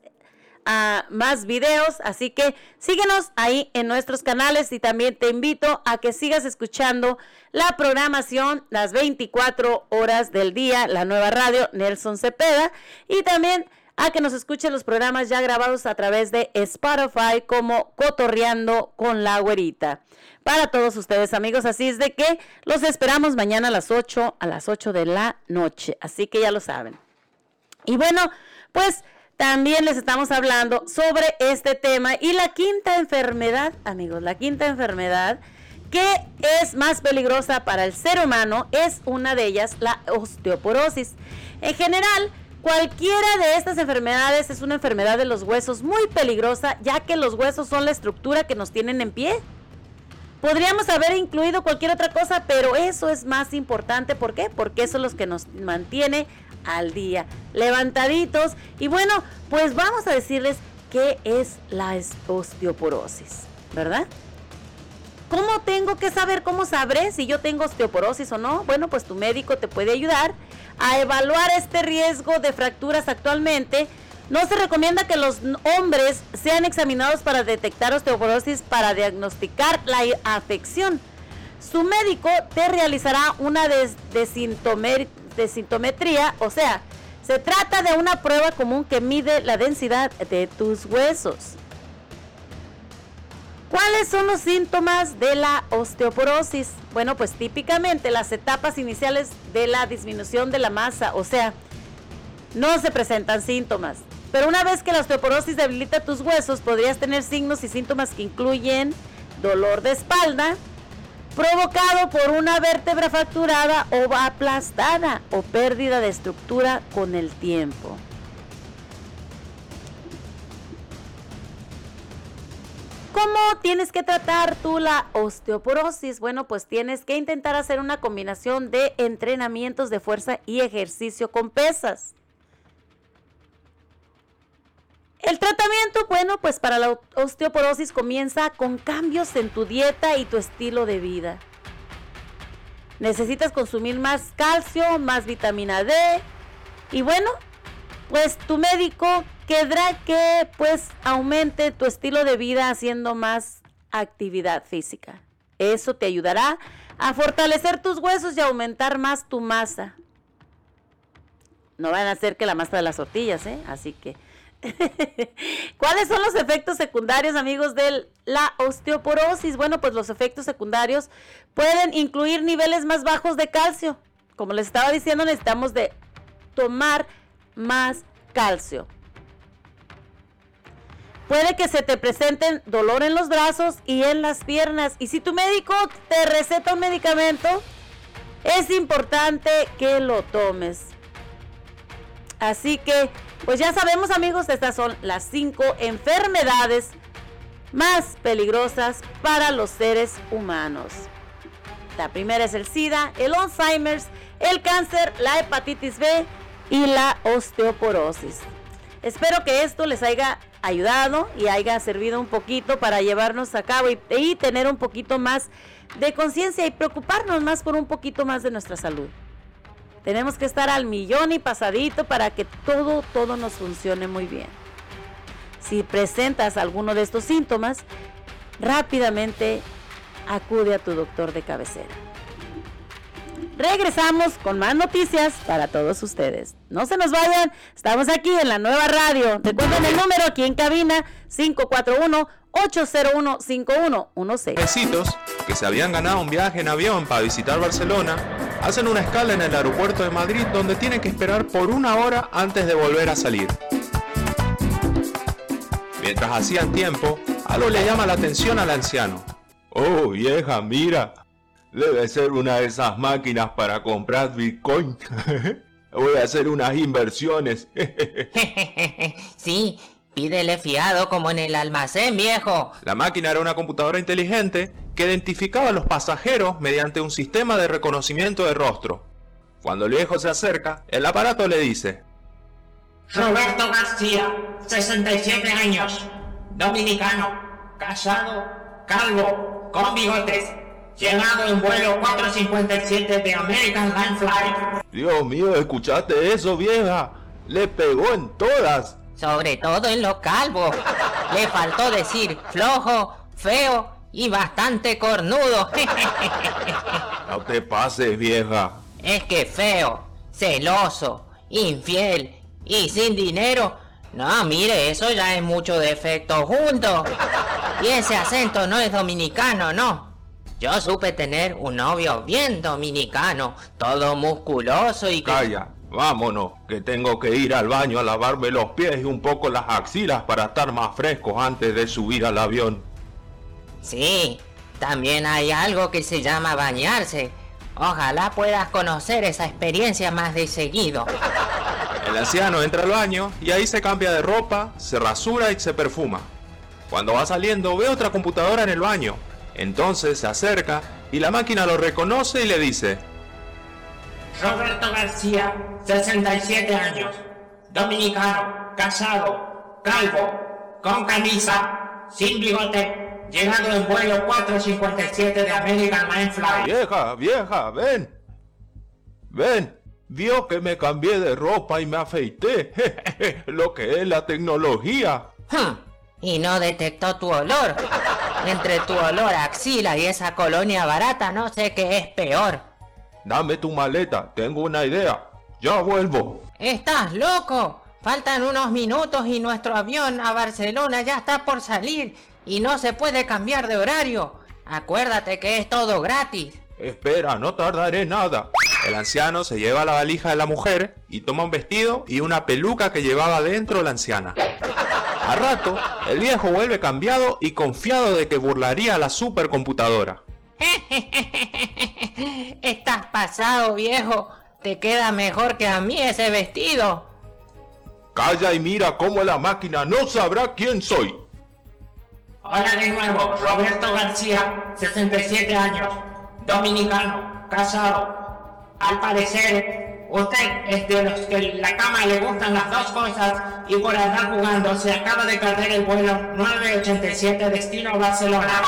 Speaker 2: uh, más videos. Así que síguenos ahí en nuestros canales y también te invito a que sigas escuchando la programación las 24 horas del día, la nueva radio Nelson Cepeda. Y también a que nos escuchen los programas ya grabados a través de Spotify como Cotorreando con la Güerita. Para todos ustedes amigos, así es de que los esperamos mañana a las 8, a las 8 de la noche, así que ya lo saben. Y bueno, pues también les estamos hablando sobre este tema y la quinta enfermedad, amigos, la quinta enfermedad que es más peligrosa para el ser humano es una de ellas, la osteoporosis. En general, Cualquiera de estas enfermedades es una enfermedad de los huesos muy peligrosa, ya que los huesos son la estructura que nos tienen en pie. Podríamos haber incluido cualquier otra cosa, pero eso es más importante. ¿Por qué? Porque eso es lo que nos mantiene al día, levantaditos. Y bueno, pues vamos a decirles qué es la osteoporosis, ¿verdad? ¿Cómo tengo que saber, cómo sabré si yo tengo osteoporosis o no? Bueno, pues tu médico te puede ayudar a evaluar este riesgo de fracturas actualmente. No se recomienda que los hombres sean examinados para detectar osteoporosis para diagnosticar la afección. Su médico te realizará una desintometría, o sea, se trata de una prueba común que mide la densidad de tus huesos. ¿Cuáles son los síntomas de la osteoporosis? Bueno, pues típicamente las etapas iniciales de la disminución de la masa, o sea, no se presentan síntomas. Pero una vez que la osteoporosis debilita tus huesos, podrías tener signos y síntomas que incluyen dolor de espalda, provocado por una vértebra fracturada o aplastada o pérdida de estructura con el tiempo. ¿Cómo tienes que tratar tú la osteoporosis? Bueno, pues tienes que intentar hacer una combinación de entrenamientos de fuerza y ejercicio con pesas. El tratamiento, bueno, pues para la osteoporosis comienza con cambios en tu dieta y tu estilo de vida. Necesitas consumir más calcio, más vitamina D y bueno, pues tu médico querrá que pues aumente tu estilo de vida haciendo más actividad física. Eso te ayudará a fortalecer tus huesos y aumentar más tu masa. No van a ser que la masa de las tortillas, ¿eh? Así que... ¿Cuáles son los efectos secundarios, amigos, de la osteoporosis? Bueno, pues los efectos secundarios pueden incluir niveles más bajos de calcio. Como les estaba diciendo, necesitamos de tomar más calcio. Puede que se te presenten dolor en los brazos y en las piernas. Y si tu médico te receta un medicamento, es importante que lo tomes. Así que, pues ya sabemos amigos, estas son las cinco enfermedades más peligrosas para los seres humanos. La primera es el SIDA, el Alzheimer's, el cáncer, la hepatitis B y la osteoporosis. Espero que esto les haya ayudado y haya servido un poquito para llevarnos a cabo y, tener un poquito más de conciencia y preocuparnos más por un poquito más de nuestra salud. Tenemos que estar al millón y pasadito para que todo, todo nos funcione muy bien. Si presentas alguno de estos síntomas, rápidamente acude a tu doctor de cabecera. Regresamos con más noticias para todos ustedes. No se nos vayan, estamos aquí en la nueva radio. Recuerden el número aquí en cabina 541-801-5116.
Speaker 12: Besitos que se habían ganado un viaje en avión para visitar Barcelona, hacen una escala en el aeropuerto de Madrid donde tienen que esperar por una hora antes de volver a salir. Mientras hacían tiempo, algo le llama la atención al anciano.
Speaker 6: Oh, vieja, mira. Debe ser una de esas máquinas para comprar Bitcoin. Voy a hacer unas inversiones.
Speaker 5: sí, pídele fiado como en el almacén, viejo.
Speaker 12: La máquina era una computadora inteligente que identificaba a los pasajeros mediante un sistema de reconocimiento de rostro. Cuando el viejo se acerca, el aparato le dice,
Speaker 5: Roberto García, 67 años, dominicano, casado, calvo, con bigotes, llegado en vuelo 457 de American Line Flight.
Speaker 6: Dios mío, ¿escuchaste eso, vieja? Le pegó en todas.
Speaker 5: Sobre todo en los calvos. Le faltó decir flojo, feo y bastante cornudo.
Speaker 6: no te pases, vieja.
Speaker 5: Es que feo, celoso, infiel y sin dinero. No, mire, eso ya es mucho defecto junto. Y ese acento no es dominicano, no. Yo supe tener un novio bien dominicano, todo musculoso y.
Speaker 6: Calla, vámonos, que tengo que ir al baño a lavarme los pies y un poco las axilas para estar más frescos antes de subir al avión.
Speaker 5: Sí, también hay algo que se llama bañarse. Ojalá puedas conocer esa experiencia más de seguido.
Speaker 12: El anciano entra al baño y ahí se cambia de ropa, se rasura y se perfuma. Cuando va saliendo ve otra computadora en el baño. Entonces se acerca y la máquina lo reconoce y le dice,
Speaker 5: Roberto García, 67 años, dominicano, casado, calvo, con camisa, sin bigote, llegado en vuelo 457 de American Mind Flight.
Speaker 6: Vieja, vieja, ven. Ven. Vio que me cambié de ropa y me afeité. Lo que es la tecnología.
Speaker 5: Y no detectó tu olor. Entre tu olor a axila y esa colonia barata no sé qué es peor.
Speaker 6: Dame tu maleta, tengo una idea. Ya vuelvo.
Speaker 5: ¿Estás loco? Faltan unos minutos y nuestro avión a Barcelona ya está por salir y no se puede cambiar de horario. Acuérdate que es todo gratis.
Speaker 6: Espera, no tardaré nada.
Speaker 12: El anciano se lleva la valija de la mujer y toma un vestido y una peluca que llevaba dentro la anciana. A rato, el viejo vuelve cambiado y confiado de que burlaría a la supercomputadora.
Speaker 5: Estás pasado, viejo. Te queda mejor que a mí ese vestido.
Speaker 6: Calla y mira cómo la máquina no sabrá quién soy.
Speaker 5: Hola de nuevo, Roberto García, 67 años, dominicano, casado. Al parecer, usted es de los que la cama le gustan las dos cosas y por andar jugando se acaba de perder el vuelo 987 destino Barcelona.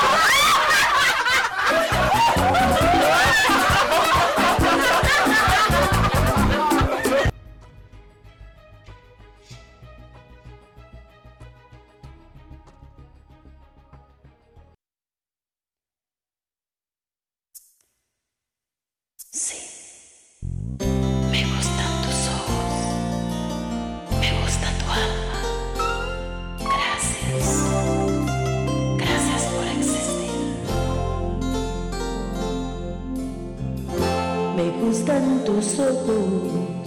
Speaker 2: Tus ojos.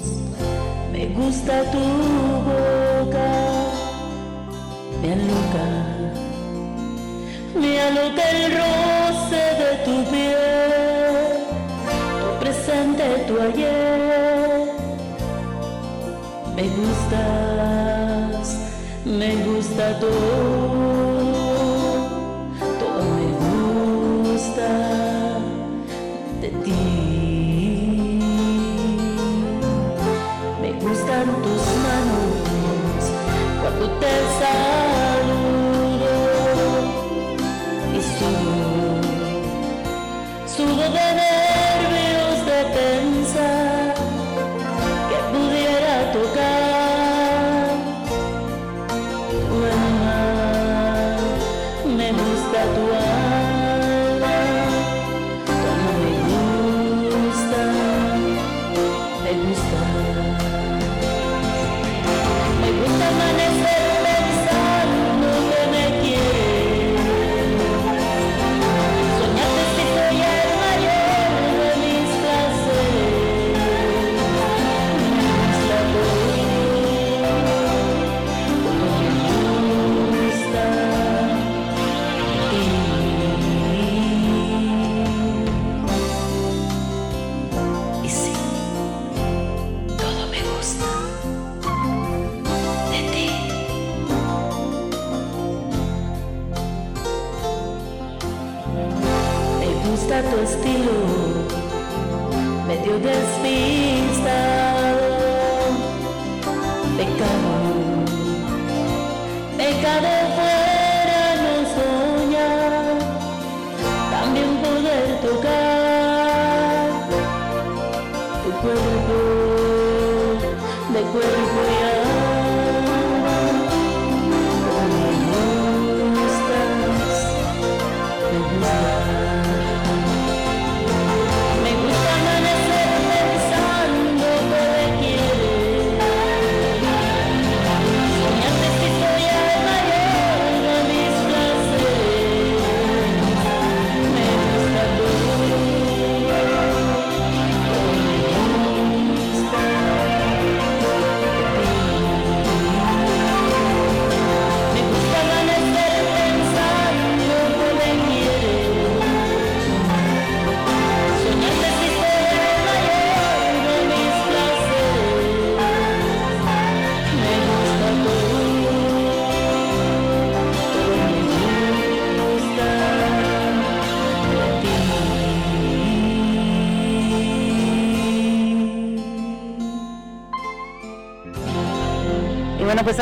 Speaker 2: Me gusta tu boca. Me aloca. Me aloca el roce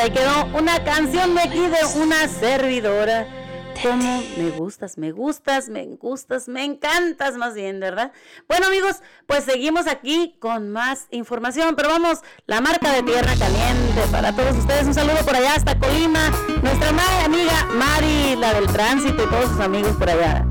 Speaker 2: ahí quedó una canción de aquí de una servidora. Como me gustas, me gustas, me gustas, me encantas más bien, ¿verdad? Bueno amigos, pues seguimos aquí con más información, pero vamos, la marca de Tierra Caliente para todos ustedes. Un saludo por allá hasta Colima, nuestra ma- amiga Mari, la del tránsito y todos sus amigos por allá.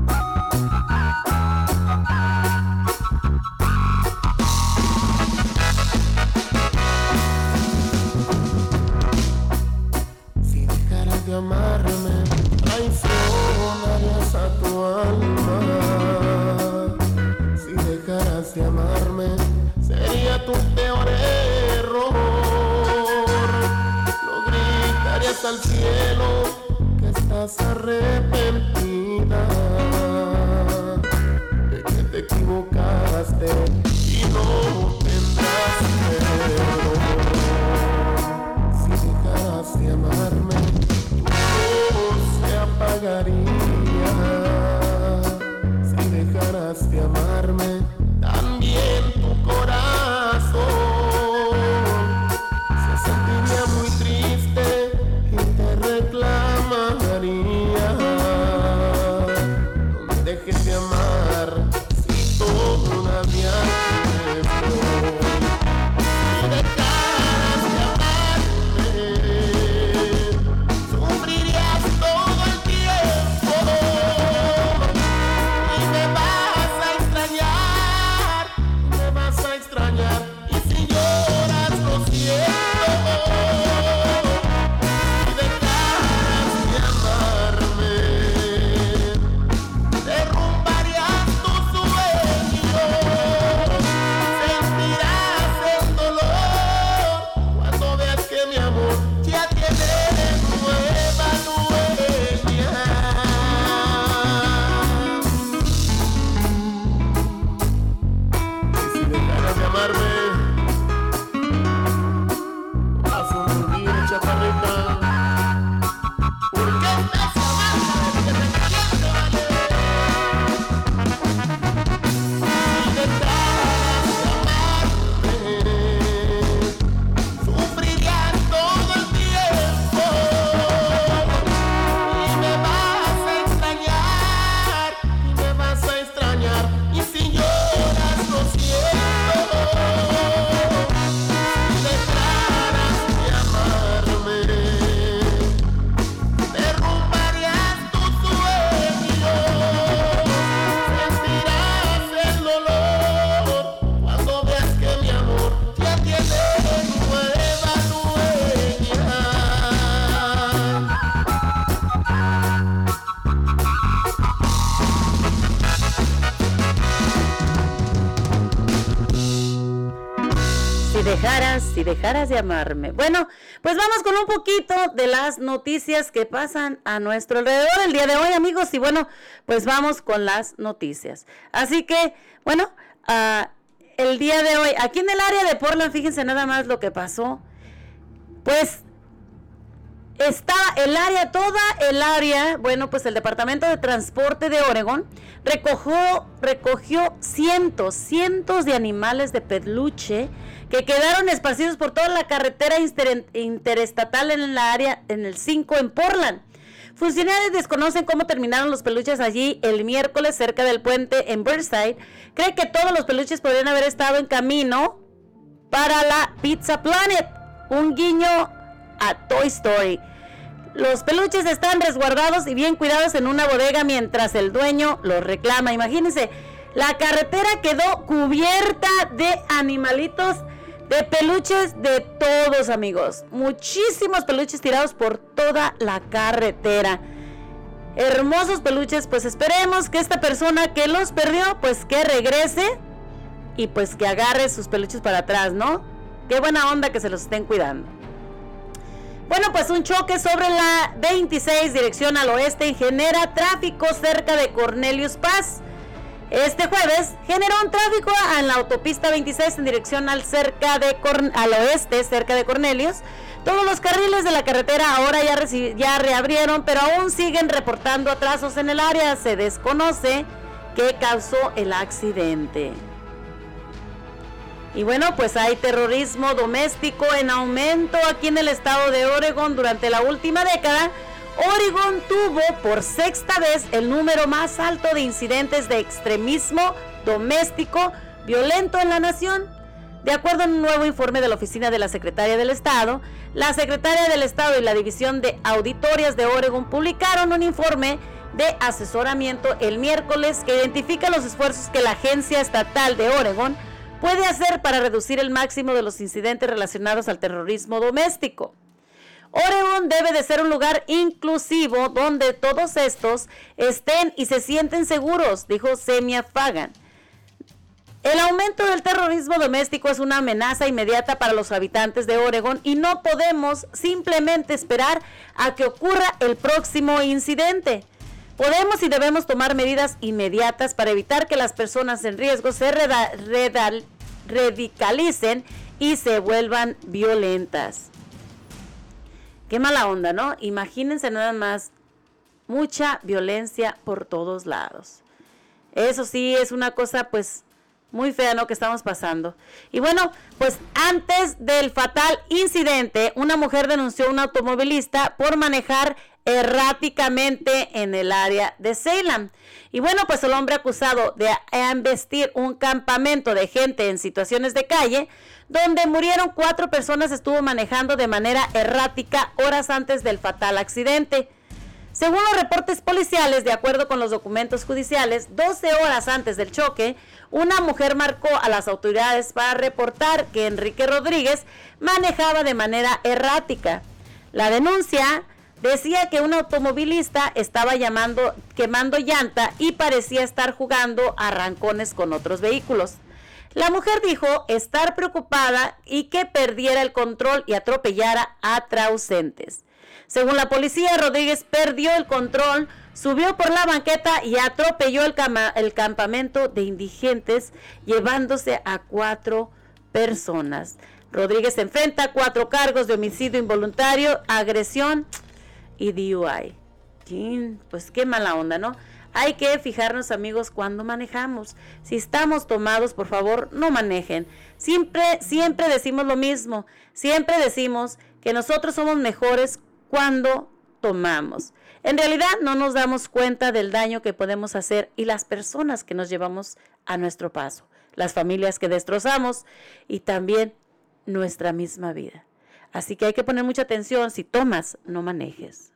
Speaker 4: Estás arrepentida de que te equivocaste dejaras, de amarme.
Speaker 2: Bueno, pues vamos con un poquito de las noticias que pasan a nuestro alrededor el día de hoy, amigos. Y bueno, pues vamos con las noticias. Así que, bueno, ah, el día de hoy, aquí en el área de Portland, fíjense nada más lo que pasó. Pues estaba el área, toda el área, bueno, pues el Departamento de Transporte de Oregon recogió, recogió cientos, cientos de animales de peluche que quedaron esparcidos por toda la carretera inter- interestatal en la área, en el 5 en Portland. Funcionarios desconocen cómo terminaron los peluches allí el miércoles cerca del puente en Burnside. Cree que todos los peluches podrían haber estado en camino para la Pizza Planet. Un guiño a Toy Story. Los peluches están resguardados y bien cuidados en una bodega mientras el dueño los reclama. Imagínense, la carretera quedó cubierta de animalitos, de peluches de todos, amigos. Muchísimos peluches tirados por toda la carretera. Hermosos peluches, pues esperemos que esta persona que los perdió, pues que regrese y pues que agarre sus peluches para atrás, ¿no? Qué buena onda que se los estén cuidando. Bueno, pues un choque sobre la 26 dirección al oeste genera tráfico cerca de Cornelius Paz. Este jueves generó un tráfico en la autopista 26 en dirección al, cerca de al oeste, cerca de Cornelius. Todos los carriles de la carretera ahora ya, ya reabrieron, pero aún siguen reportando atrasos en el área. Se desconoce qué causó el accidente. Y bueno, pues hay terrorismo doméstico en aumento aquí en el estado de Oregon durante la última década. Oregon tuvo por sexta vez el número más alto de incidentes de extremismo doméstico violento en la nación. De acuerdo a un nuevo informe de la Oficina de la Secretaria del Estado, la Secretaria del Estado y la División de Auditorias de Oregon publicaron un informe de asesoramiento el miércoles que identifica los esfuerzos que la Agencia Estatal de Oregon puede hacer para reducir el máximo de los incidentes relacionados al terrorismo doméstico. Oregon debe de ser un lugar inclusivo donde todos estos estén y se sienten seguros, dijo Semia Fagan. El aumento del terrorismo doméstico es una amenaza inmediata para los habitantes de Oregon y no podemos simplemente esperar a que ocurra el próximo incidente. Podemos y debemos tomar medidas inmediatas para evitar que las personas en riesgo se radicalicen y se vuelvan violentas. Qué mala onda, ¿no? Imagínense nada más mucha violencia por todos lados. Eso sí es una cosa pues muy fea, ¿no? Que estamos pasando. Y bueno, pues antes del fatal incidente, una mujer denunció a un automovilista por manejar erráticamente en el área de Salem. Y bueno, pues el hombre acusado de embestir un campamento de gente en situaciones de calle, donde murieron cuatro personas, estuvo manejando de manera errática horas antes del fatal accidente. Según los reportes policiales, de acuerdo con los documentos judiciales, 12 horas antes del choque, una mujer marcó a las autoridades para reportar que Enrique Rodríguez manejaba de manera errática. La denuncia decía que un automovilista estaba llamando, quemando llanta y parecía estar jugando a arrancones con otros vehículos. La mujer dijo estar preocupada y que perdiera el control y atropellara a trausentes. Según la policía, Rodríguez perdió el control, subió por la banqueta y atropelló el, el campamento de indigentes, llevándose a cuatro personas. Rodríguez enfrenta cuatro cargos de homicidio involuntario, agresión y DUI. Pues qué mala onda, ¿no? Hay que fijarnos, amigos, cuando manejamos. Si estamos tomados, por favor, no manejen. Siempre, siempre decimos lo mismo. Siempre decimos que nosotros somos mejores cuando tomamos. En realidad no nos damos cuenta del daño que podemos hacer y las personas que nos llevamos a nuestro paso, las familias que destrozamos y también nuestra misma vida. Así que hay que poner mucha atención. Si tomas, no manejes.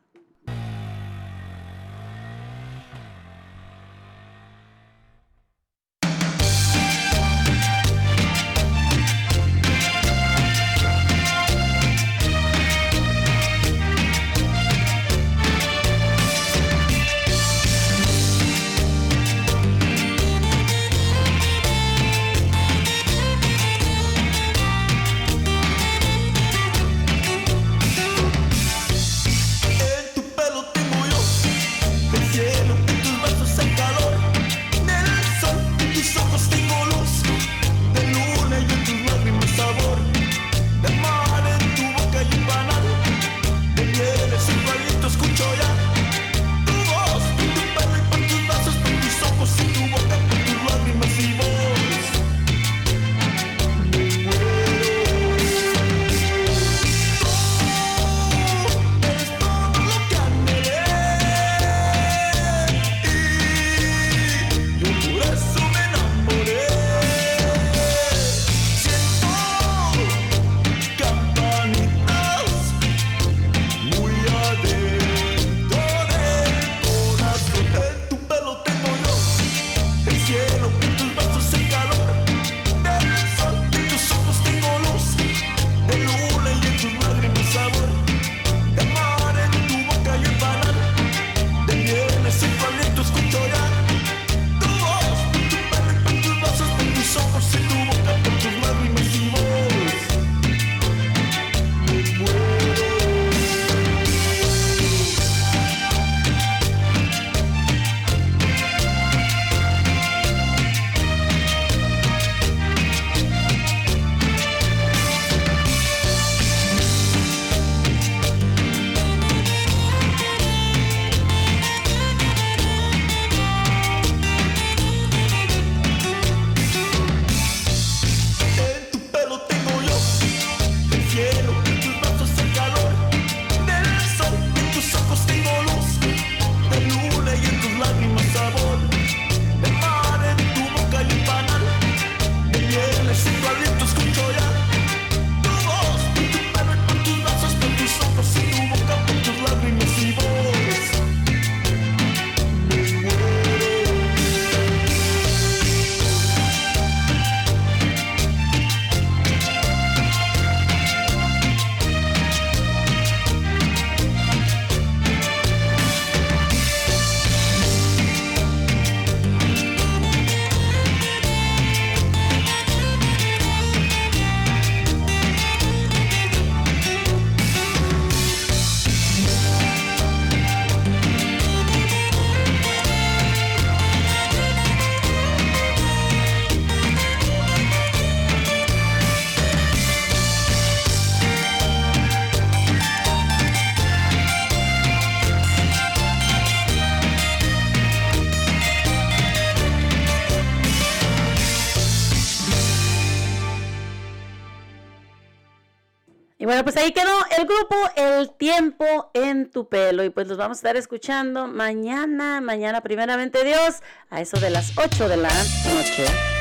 Speaker 8: Pues ahí quedó el grupo El tiempo en tu pelo. Y pues los vamos a estar escuchando mañana, mañana primeramente Dios, a eso de las 8 de la noche.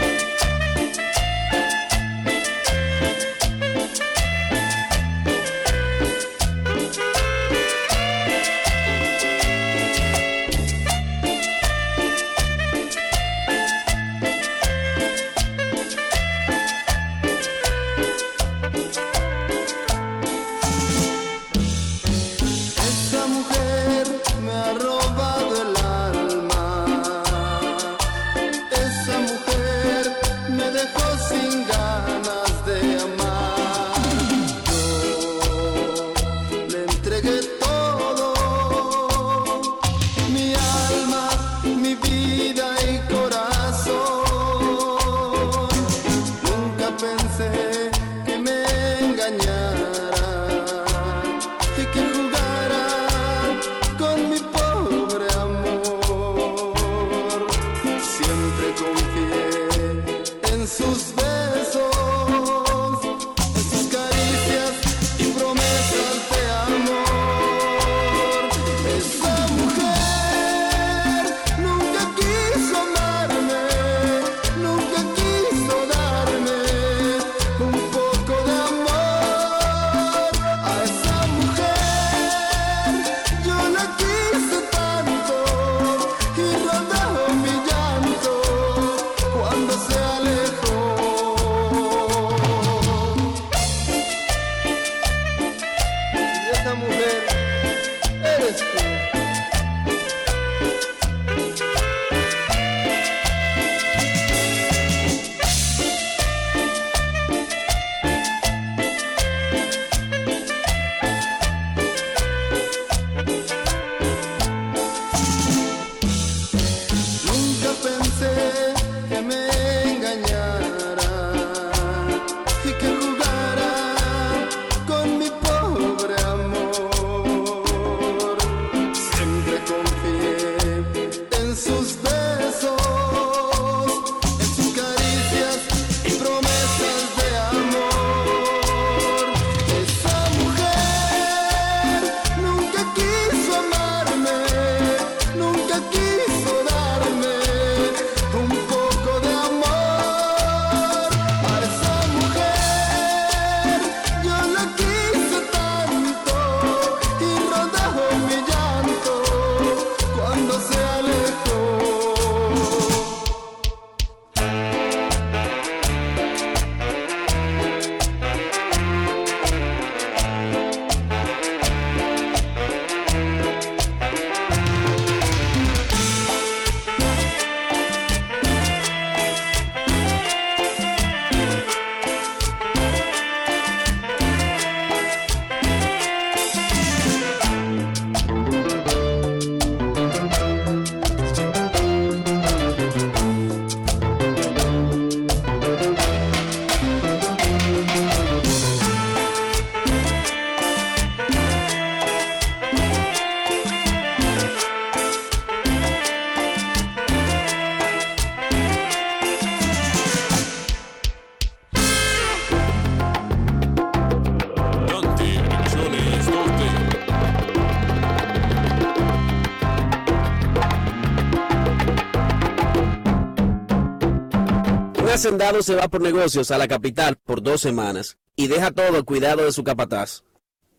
Speaker 13: Hacendado se va por negocios a la capital por dos semanas y deja todo al cuidado de su capataz.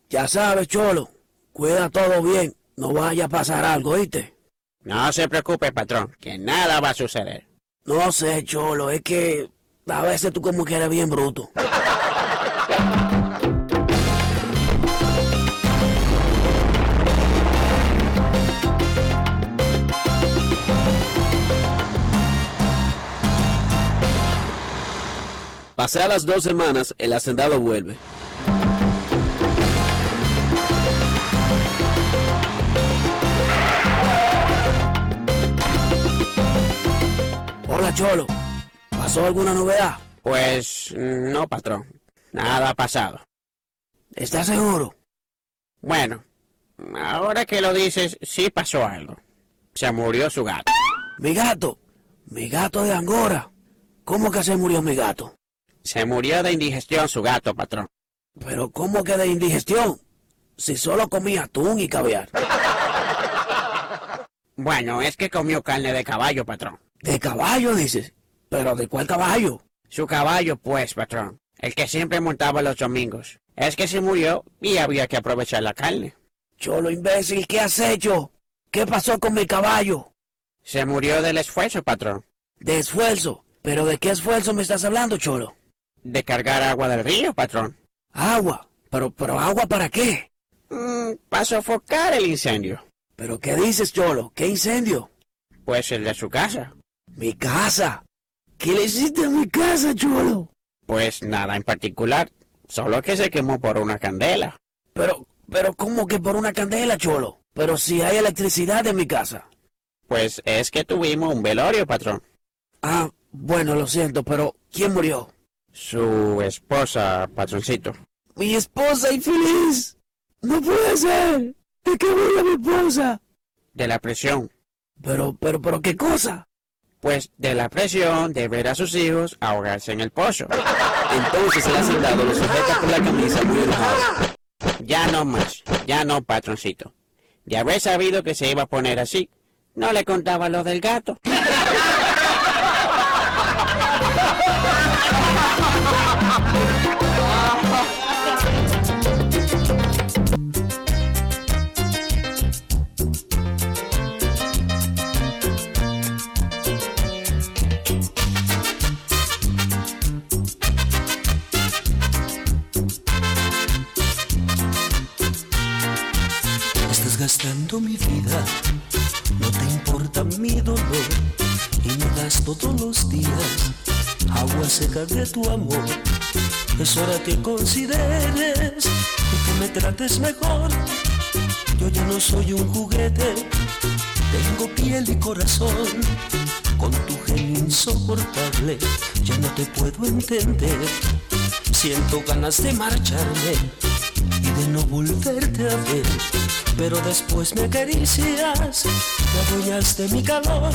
Speaker 13: Ya sabes, Cholo, cuida todo bien, no vaya a pasar algo, ¿oíste?
Speaker 14: No se preocupe, patrón, que nada va a suceder.
Speaker 13: No sé, Cholo, es que a veces tú como que eres bien bruto. Pasadas las dos semanas, el hacendado vuelve. Hola, Cholo. ¿Pasó alguna novedad?
Speaker 14: Pues no, patrón. Nada ha pasado.
Speaker 13: ¿Estás seguro?
Speaker 14: Bueno, ahora que lo dices, sí pasó algo. Se murió su gato.
Speaker 13: Mi gato. Mi gato de Angora. ¿Cómo que se murió mi gato?
Speaker 14: Se murió de indigestión su gato, patrón.
Speaker 13: Pero ¿cómo que de indigestión? Si solo comía atún y caviar.
Speaker 14: Bueno, es que comió carne de caballo, patrón.
Speaker 13: ¿De caballo dices? ¿Pero de cuál caballo?
Speaker 14: Su caballo, pues, patrón. El que siempre montaba los domingos. Es que se murió y había que aprovechar la carne.
Speaker 13: Cholo imbécil, ¿qué has hecho? ¿Qué pasó con mi caballo?
Speaker 14: Se murió del esfuerzo, patrón.
Speaker 13: De esfuerzo. ¿Pero de qué esfuerzo me estás hablando, Cholo?
Speaker 14: De cargar agua del río, patrón.
Speaker 13: Agua. ¿Pero, pero agua para qué?
Speaker 14: Mm, para sofocar el incendio.
Speaker 13: ¿Pero qué dices, Cholo? ¿Qué incendio?
Speaker 14: Pues el de su casa.
Speaker 13: ¿Mi casa? ¿Qué le hiciste a mi casa, Cholo?
Speaker 14: Pues nada en particular. Solo que se quemó por una candela.
Speaker 13: Pero, pero ¿cómo que por una candela, Cholo? Pero si hay electricidad en mi casa.
Speaker 14: Pues es que tuvimos un velorio, patrón.
Speaker 13: Ah, bueno, lo siento, pero ¿quién murió?
Speaker 14: Su esposa, patroncito.
Speaker 13: Mi esposa infeliz. No puede ser. ¿De qué murió mi esposa?
Speaker 14: De la presión.
Speaker 13: Pero, pero, pero, ¿qué cosa?
Speaker 14: Pues de la presión de ver a sus hijos ahogarse en el pozo.
Speaker 13: Entonces el hacendado lo sujeta por la camisa muy enojado.
Speaker 14: Ya no más, ya no, patroncito. De haber sabido que se iba a poner así, no le contaba lo del gato.
Speaker 15: Mi vida, no te importa mi dolor y me das todos los días agua seca de tu amor. Es hora que consideres y que me trates mejor. Yo ya no soy un juguete, tengo piel y corazón. Con tu genio insoportable ya no te puedo entender. Siento ganas de marcharme y de no volverte a ver. Pero después me acaricias, te adueñas de mi calor.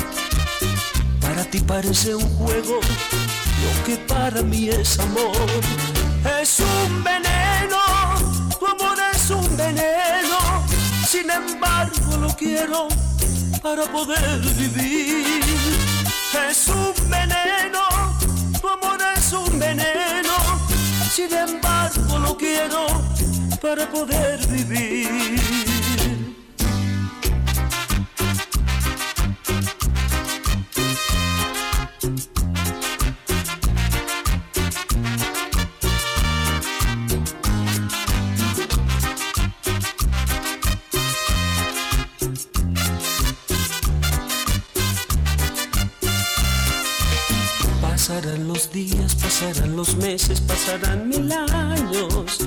Speaker 15: Para ti parece un juego, lo que para mí es amor. Es un veneno, tu amor es un veneno. Sin embargo lo quiero para poder vivir. Es un veneno, tu amor es un veneno. Sin embargo lo quiero para poder vivir. Pasarán los días, pasarán los meses, pasarán mil años.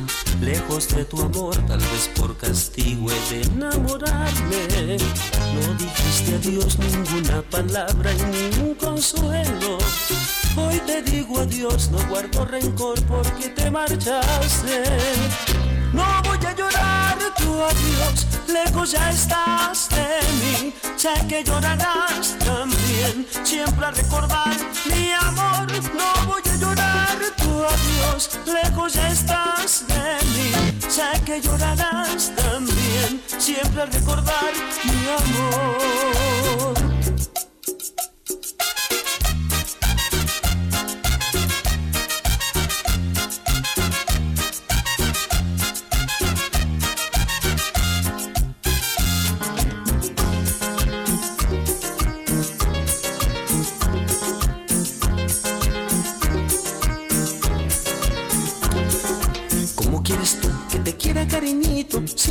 Speaker 15: Lejos de tu amor, tal vez por castigo he de enamorarme. No dijiste adiós ninguna palabra y ningún consuelo. Hoy te digo adiós, no guardo rencor porque te marchaste. No voy a llorar tu adiós, lejos ya estás de mí. Sé que llorarás también, siempre a recordar mi amor. No voy a llorar tu adiós, lejos ya estás de mí. Sé que llorarás también, siempre a recordar mi amor.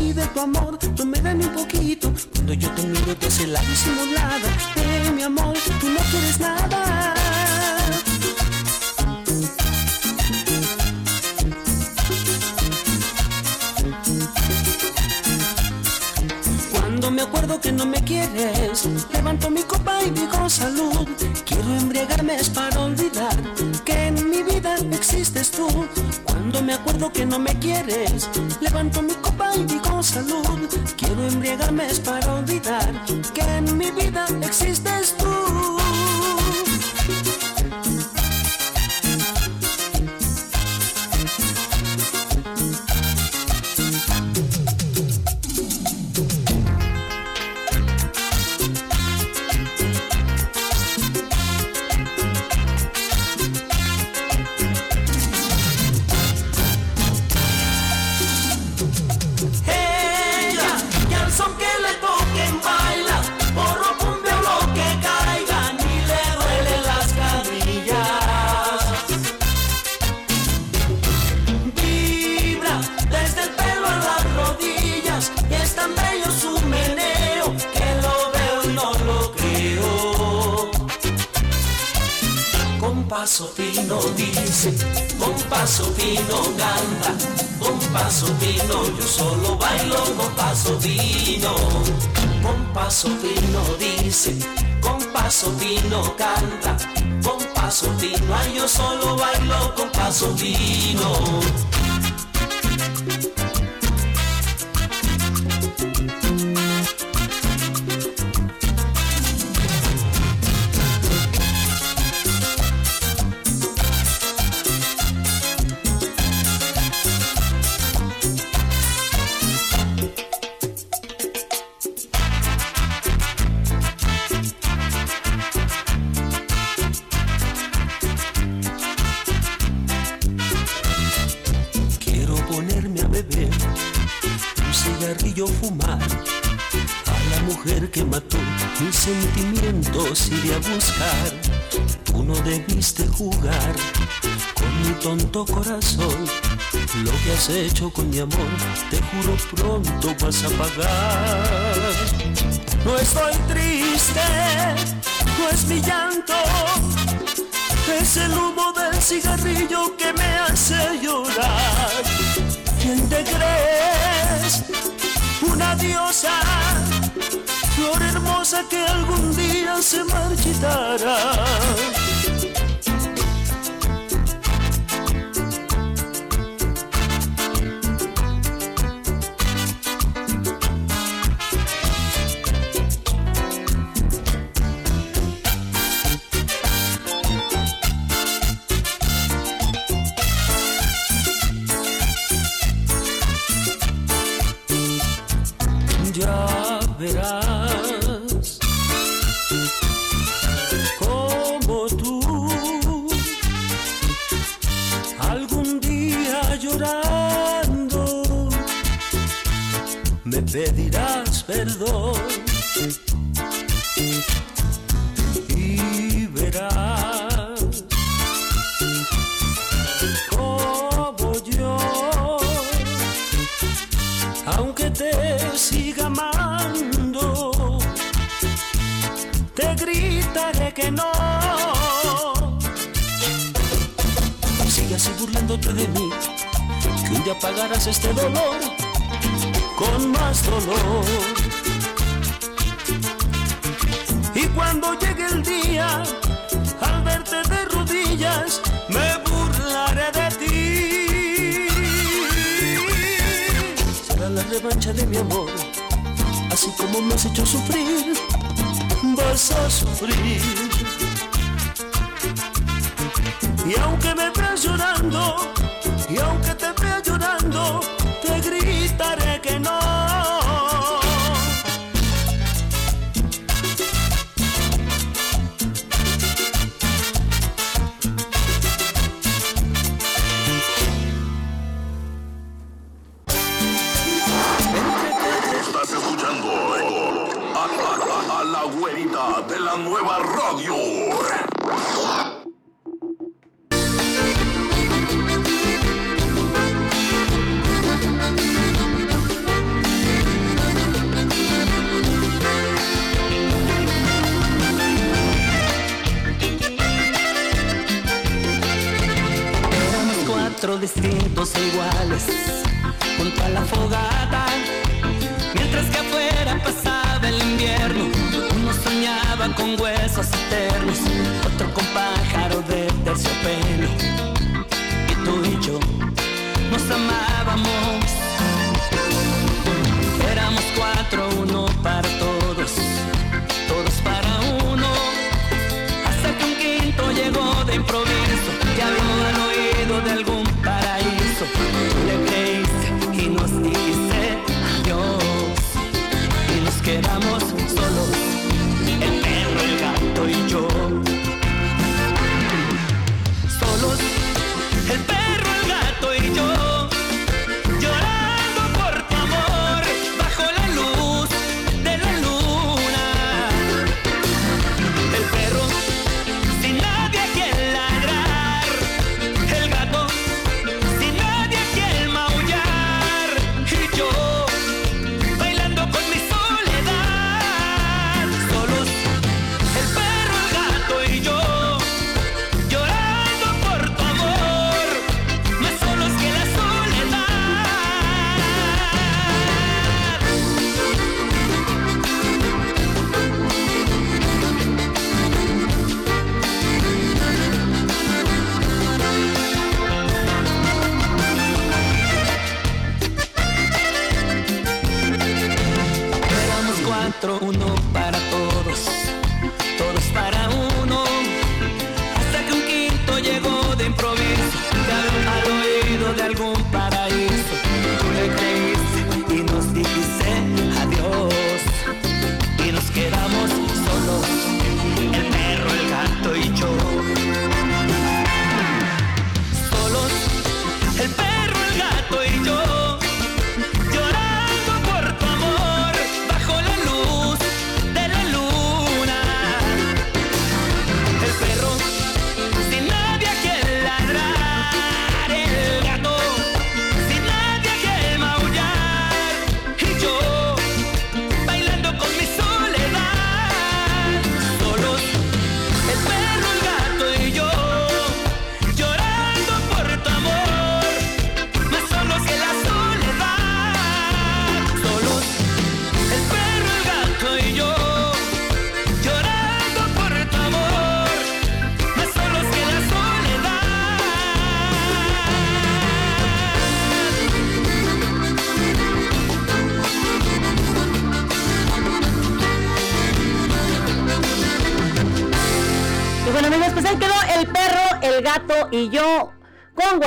Speaker 15: Si de tu amor no me da un poquito. Cuando yo te miro te hace la disimulada. De mi amor, tú no quieres nada. Cuando me acuerdo que no me quieres, levanto mi copa y digo salud. Quiero embriagarme es para olvidar que en mi vida existes tú. Cuando me acuerdo que no me quieres, levanto mi copa y digo salud. Quiero embriagarme es para olvidar que en mi vida existes tú. Fino canta, con paso fino yo solo bailo con paso fino. Con paso fino dice, con paso fino canta, con paso fino ay yo solo bailo con paso fino. Has hecho con mi amor, te juro pronto vas a pagar. No estoy triste, no es mi llanto. Es el humo del cigarrillo que me hace llorar. ¿Quién te crees? Una diosa, flor hermosa que algún día se marchitará. Pagarás este dolor con más dolor. Y cuando llegue el día, al verte de rodillas, me burlaré de ti será la revancha de mi amor. Así como me has hecho sufrir, vas a sufrir. Y aunque me veas llorando, y aunque te gritaré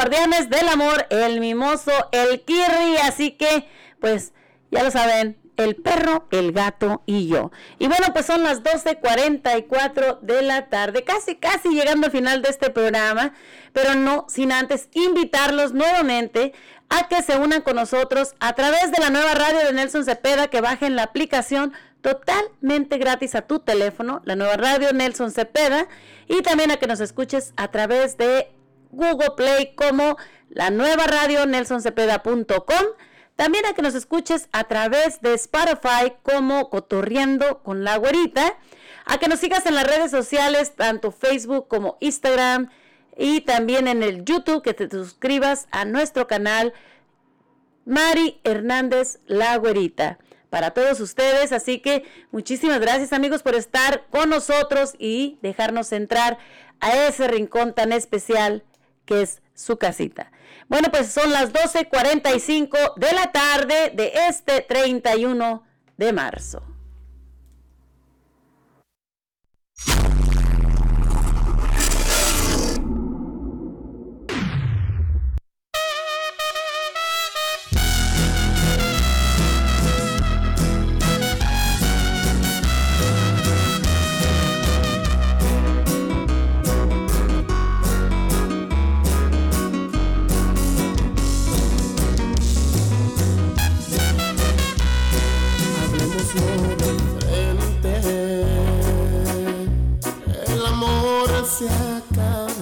Speaker 2: Guardianes del Amor, el mimoso, el Kirri. Así que, pues, ya lo saben, el perro, el gato y yo. Y bueno, pues son las 12.44 de la tarde, casi, casi llegando al final de este programa, pero no sin antes invitarlos nuevamente a que se unan con nosotros a través de la nueva radio de Nelson Cepeda, que bajen la aplicación totalmente gratis a tu teléfono, la nueva radio Nelson Cepeda, y también a que nos escuches a través de Google Play como la nueva radio nelsoncepeda.com. También a que nos escuches a través de Spotify como Cotorriendo con la Güerita. A que nos sigas en las redes sociales, tanto Facebook como Instagram. Y también en el YouTube, que te suscribas a nuestro canal Mari Hernández La Güerita. Para todos ustedes, así que muchísimas gracias amigos por estar con nosotros y dejarnos entrar a ese rincón tan especial que es su casita. Bueno, pues son las 12.45 de la tarde de este 31 de marzo.
Speaker 4: Amor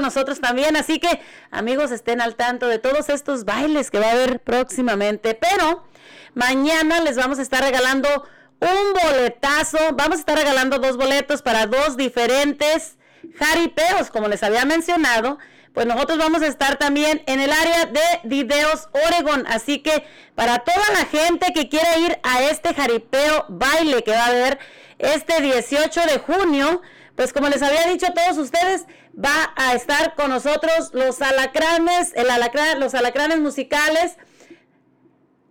Speaker 2: nosotros también. Así que, amigos, estén al tanto de todos estos bailes que va a haber próximamente. Pero mañana les vamos a estar regalando un boletazo. Vamos a estar regalando dos boletos para dos diferentes jaripeos, como les había mencionado pues nosotros vamos a estar también en el área de Videos Oregon. Así que para toda la gente que quiera ir a este jaripeo baile que va a haber este 18 de junio, pues como les había dicho a todos ustedes, va a estar con nosotros los alacranes, el los alacranes musicales,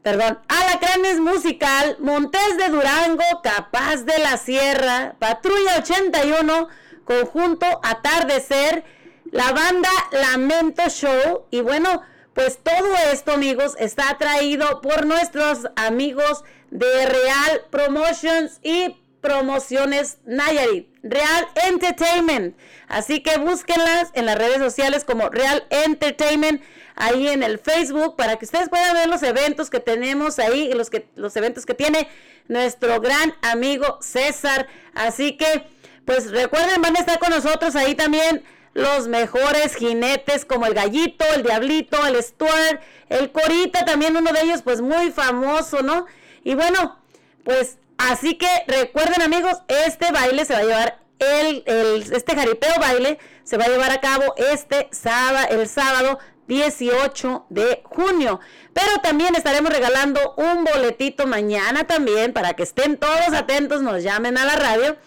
Speaker 2: perdón, Alacranes Musical, Montes de Durango, Capaz de la Sierra, Patrulla 81, Conjunto Atardecer, la banda Lamento Show. Y bueno, pues todo esto amigos está traído por nuestros amigos de Real Promotions y Promociones Nayarit, Real Entertainment. Así que búsquenlas en las redes sociales como Real Entertainment, ahí en el Facebook, para que ustedes puedan ver los eventos que tenemos ahí y los, que, los eventos que tiene nuestro gran amigo César. Así que, pues recuerden, van a estar con nosotros ahí también los mejores jinetes como el gallito, el diablito, el Stuart, el corita, también uno de ellos pues muy famoso, ¿no? Y bueno, pues así que recuerden amigos, este baile se va a llevar, el, el- este jaripeo baile se va a llevar a cabo este sábado, el sábado 18 de junio. Pero también estaremos regalando un boletito mañana también para que estén todos atentos, nos llamen a la radio.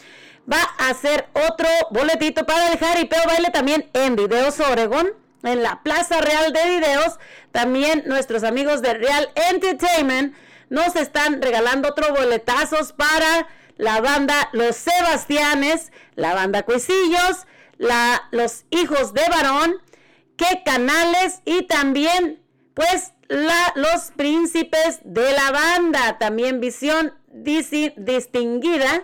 Speaker 2: Va a ser otro boletito para el jaripeo baile también en Videos Oregon, en la Plaza Real de Videos. También nuestros amigos de Real Entertainment nos están regalando otros boletazos para la banda Los Sebastianes, la banda Cuisillos, la, los Hijos de Varón, que canales y también pues la, los príncipes de la banda, también visión distinguida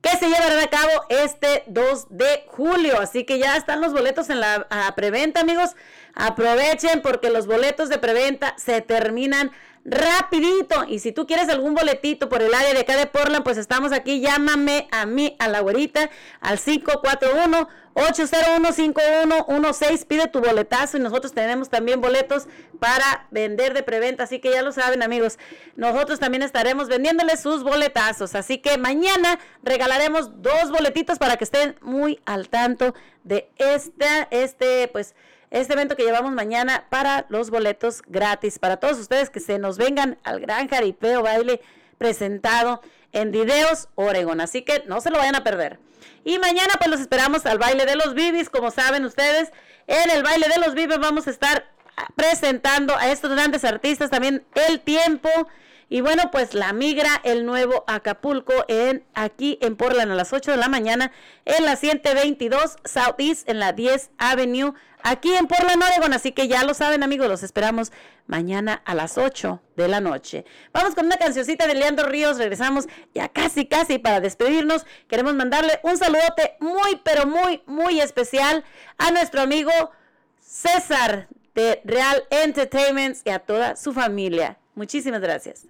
Speaker 2: que se llevarán a cabo este 2 de julio. Así que ya están los boletos en la preventa, amigos. Aprovechen porque los boletos de preventa se terminan rapidito. Y si tú quieres algún boletito por el área de acá de Portland, pues estamos aquí. Llámame a mí, a la güerita, al 541 801-5116. Pide tu boletazo y nosotros tenemos también boletos para vender de preventa. Así que ya lo saben, amigos. Nosotros también estaremos vendiéndoles sus boletazos. Así que mañana regalaremos dos boletitos para que estén muy al tanto de esta, este, pues, este evento que llevamos mañana para los boletos gratis. Para todos ustedes que se nos vengan al gran jaripeo baile presentado en Videos Oregon. Así que no se lo vayan a perder. Y mañana pues los esperamos al baile de los bibis, como saben ustedes. En el baile de los bibis vamos a estar presentando a estos grandes artistas también El Tiempo. Y bueno, pues la migra, el nuevo Acapulco, en aquí en Portland a las 8 de la mañana, en la 122 Southeast, en la 10 Avenue, aquí en Portland, Oregon. Así que ya lo saben, amigos, los esperamos mañana a las 8 de la noche. Vamos con una cancioncita de Leandro Ríos, regresamos ya casi, casi para despedirnos. Queremos mandarle un saludote muy, pero muy, muy especial a nuestro amigo César de Real Entertainment y a toda su familia. Muchísimas gracias.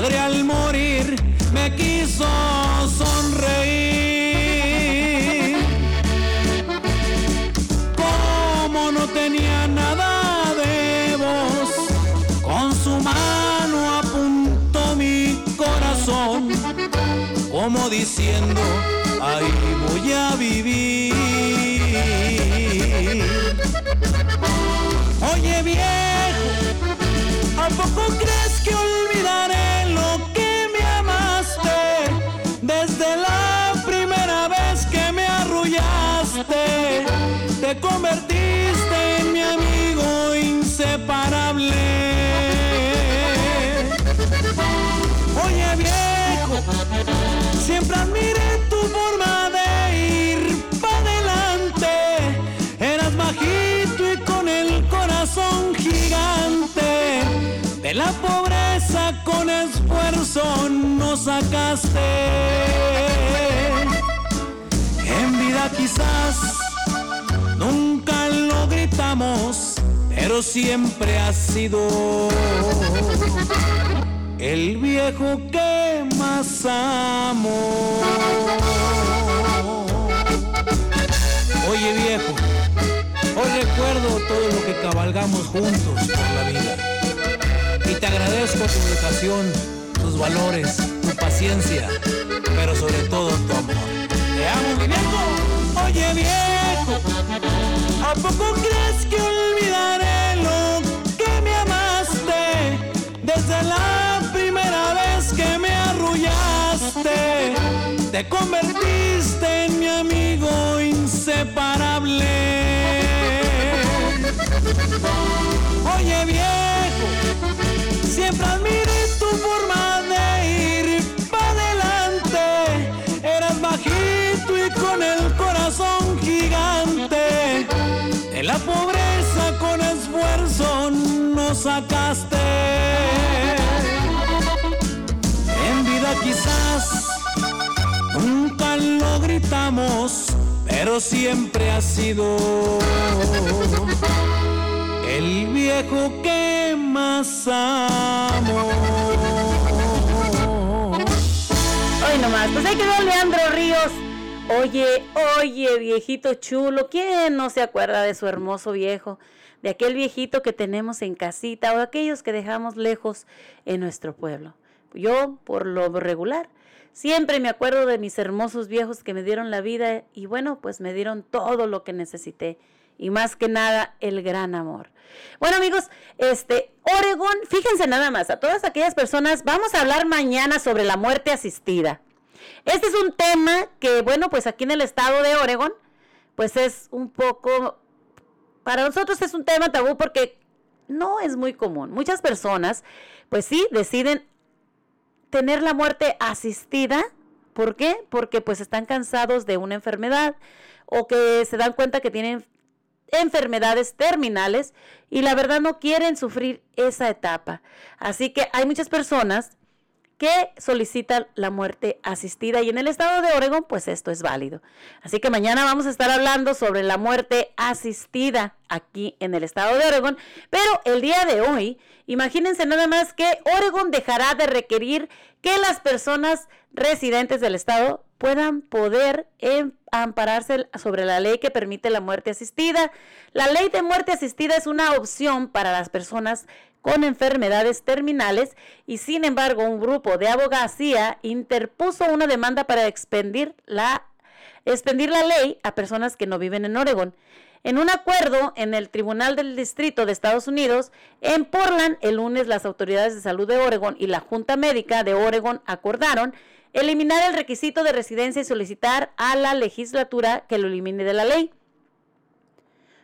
Speaker 10: Padre al esfuerzo nos sacaste. En vida quizás nunca lo gritamos, pero siempre ha sido el viejo que más amo. Oye viejo, hoy recuerdo todo lo que cabalgamos juntos por la vida. Y te agradezco tu educación, valores, tu paciencia, pero sobre todo tu amor. Te amo, mi viejo. Oye viejo, ¿a poco crees que olvidaré lo que me amaste desde la primera vez que me arrullaste? Te convertiste en mi amigo inseparable. Oye viejo, siempre admiré tu forma de ir para adelante. Eras bajito y con el corazón gigante. De la pobreza con esfuerzo nos sacaste. En vida quizás nunca lo gritamos, pero siempre ha sido el viejo que más amo.
Speaker 2: Hoy nomás, pues ahí quedó Leandro Ríos. Oye, oye, viejito chulo, ¿quién no se acuerda de su hermoso viejo? De aquel viejito que tenemos en casita o aquellos que dejamos lejos en nuestro pueblo. Yo, por lo regular, siempre me acuerdo de mis hermosos viejos que me dieron la vida y bueno, pues me dieron todo lo que necesité y más que nada el gran amor. Bueno amigos, este Oregón, fíjense nada más, a todas aquellas personas, vamos a hablar mañana sobre la muerte asistida. Este es un tema que, bueno, pues aquí en el estado de Oregón, pues es un poco, para nosotros es un tema tabú porque no es muy común. Muchas personas, pues sí, deciden tener la muerte asistida. ¿Por qué? Porque pues están cansados de una enfermedad o que se dan cuenta que tienen enfermedades terminales y la verdad no quieren sufrir esa etapa. Así que hay muchas personas que solicitan la muerte asistida y en el estado de Oregon pues esto es válido. Así que mañana vamos a estar hablando sobre la muerte asistida aquí en el estado de Oregon, pero el día de hoy, imagínense nada más que Oregon dejará de requerir que las personas residentes del estado puedan poder em, ampararse sobre la ley que permite la muerte asistida. La ley de muerte asistida es una opción para las personas con enfermedades terminales y sin embargo un grupo de abogacía interpuso una demanda para expendir la, expendir la ley a personas que no viven en Oregón. En un acuerdo en el Tribunal del Distrito de Estados Unidos, en Portland, el lunes las autoridades de salud de Oregón y la Junta Médica de Oregón acordaron eliminar el requisito de residencia y solicitar a la legislatura que lo elimine de la ley.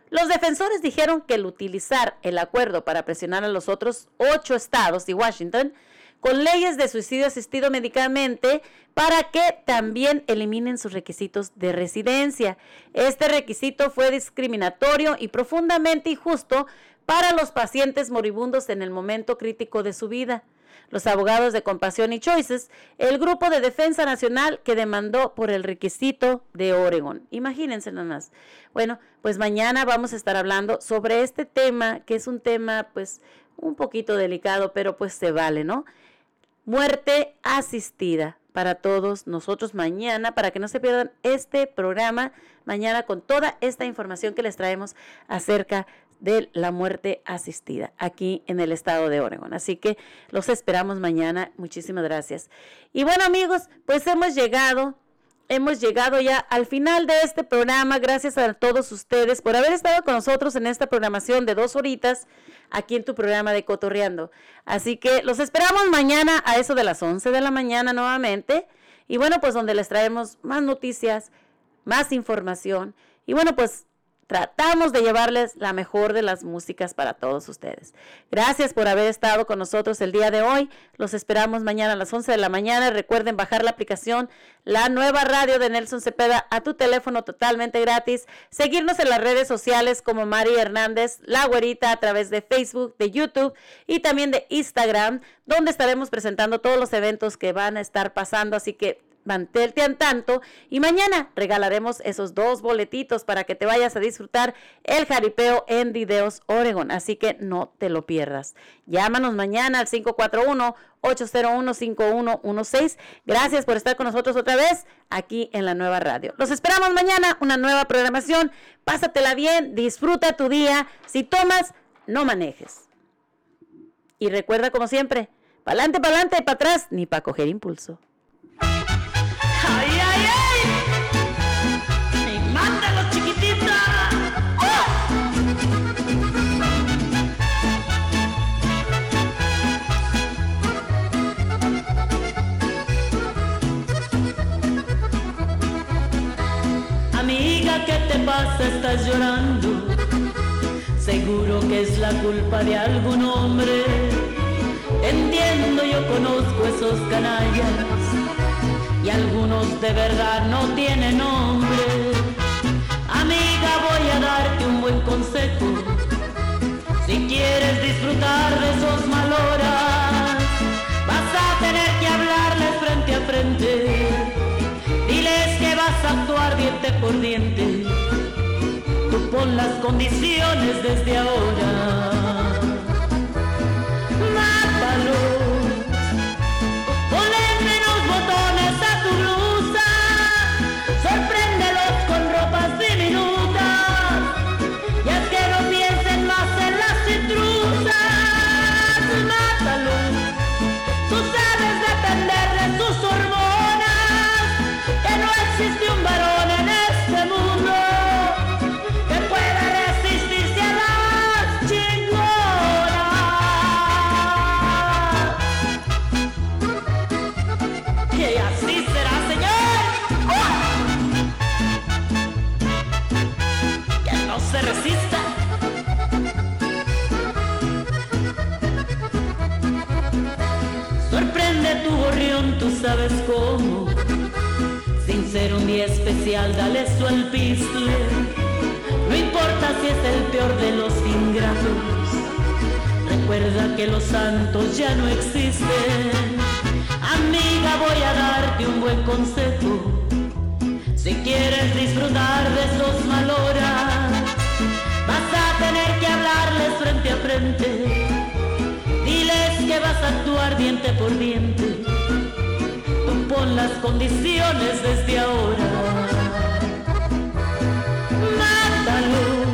Speaker 2: Los defensores dijeron que el utilizar el acuerdo para presionar a los otros ocho estados y Washington con leyes de suicidio asistido médicamente para que también eliminen sus requisitos de residencia. Este requisito fue discriminatorio y profundamente injusto para los pacientes moribundos en el momento crítico de su vida los abogados de Compasión y Choices, el grupo de defensa nacional que demandó por el requisito de Oregon. Imagínense nada más. Bueno, pues mañana vamos a estar hablando sobre este tema, que es un tema pues un poquito delicado, pero pues se vale, ¿no? Muerte asistida para todos nosotros mañana, para que no se pierdan este programa mañana con toda esta información que les traemos acerca de la muerte asistida aquí en el estado de Oregon. Así que los esperamos mañana. Muchísimas gracias. Y bueno amigos, pues hemos llegado, hemos llegado ya al final de este programa. Gracias a todos ustedes por haber estado con nosotros en esta programación de dos horitas aquí en tu programa de Cotorreando. Así que los esperamos mañana a eso de las 11 de la mañana nuevamente. Y bueno, pues donde les traemos más noticias, más información. Y bueno, pues
Speaker 16: tratamos de llevarles la mejor de las músicas para todos ustedes. Gracias por haber estado con nosotros el día de hoy. Los esperamos mañana a las 11 de la mañana. Recuerden bajar la aplicación La Nueva Radio de Nelson Cepeda a tu teléfono totalmente gratis. Seguirnos en las redes sociales como Mari Hernández, La Güerita a través de Facebook, de YouTube y también de Instagram, donde estaremos presentando todos los eventos que van a estar pasando. Así que mantente al tanto y mañana regalaremos esos dos boletitos para que te vayas a disfrutar el jaripeo en Videos Oregon, así que no te lo pierdas. Llámanos mañana al 541-801-5116. Gracias por estar con nosotros otra vez aquí en la nueva radio. Los esperamos mañana, una nueva programación. Pásatela bien, disfruta tu día. Si tomas, no manejes. Y recuerda como siempre, pa'lante, pa'lante, para atrás, ni para coger impulso.
Speaker 2: Pasa? Estás llorando. Seguro que es la culpa de algún hombre. Entiendo, yo conozco esos canallas y algunos de verdad no tienen nombre. Amiga, voy a darte un buen consejo. Si quieres disfrutar de esos maloras, vas a tener que hablarles frente a frente. Diles que vas a actuar diente por diente. Pon las condiciones desde ahora. Sabes cómo. Sin ser un día especial, dale su al. No importa si es el peor de los ingratos. Recuerda que los santos ya no existen. Amiga, voy a darte un buen consejo. Si quieres disfrutar de esos maloras, vas a tener que hablarles frente a frente. Diles que vas a actuar diente por diente. Pon las condiciones desde ahora. Mátalo.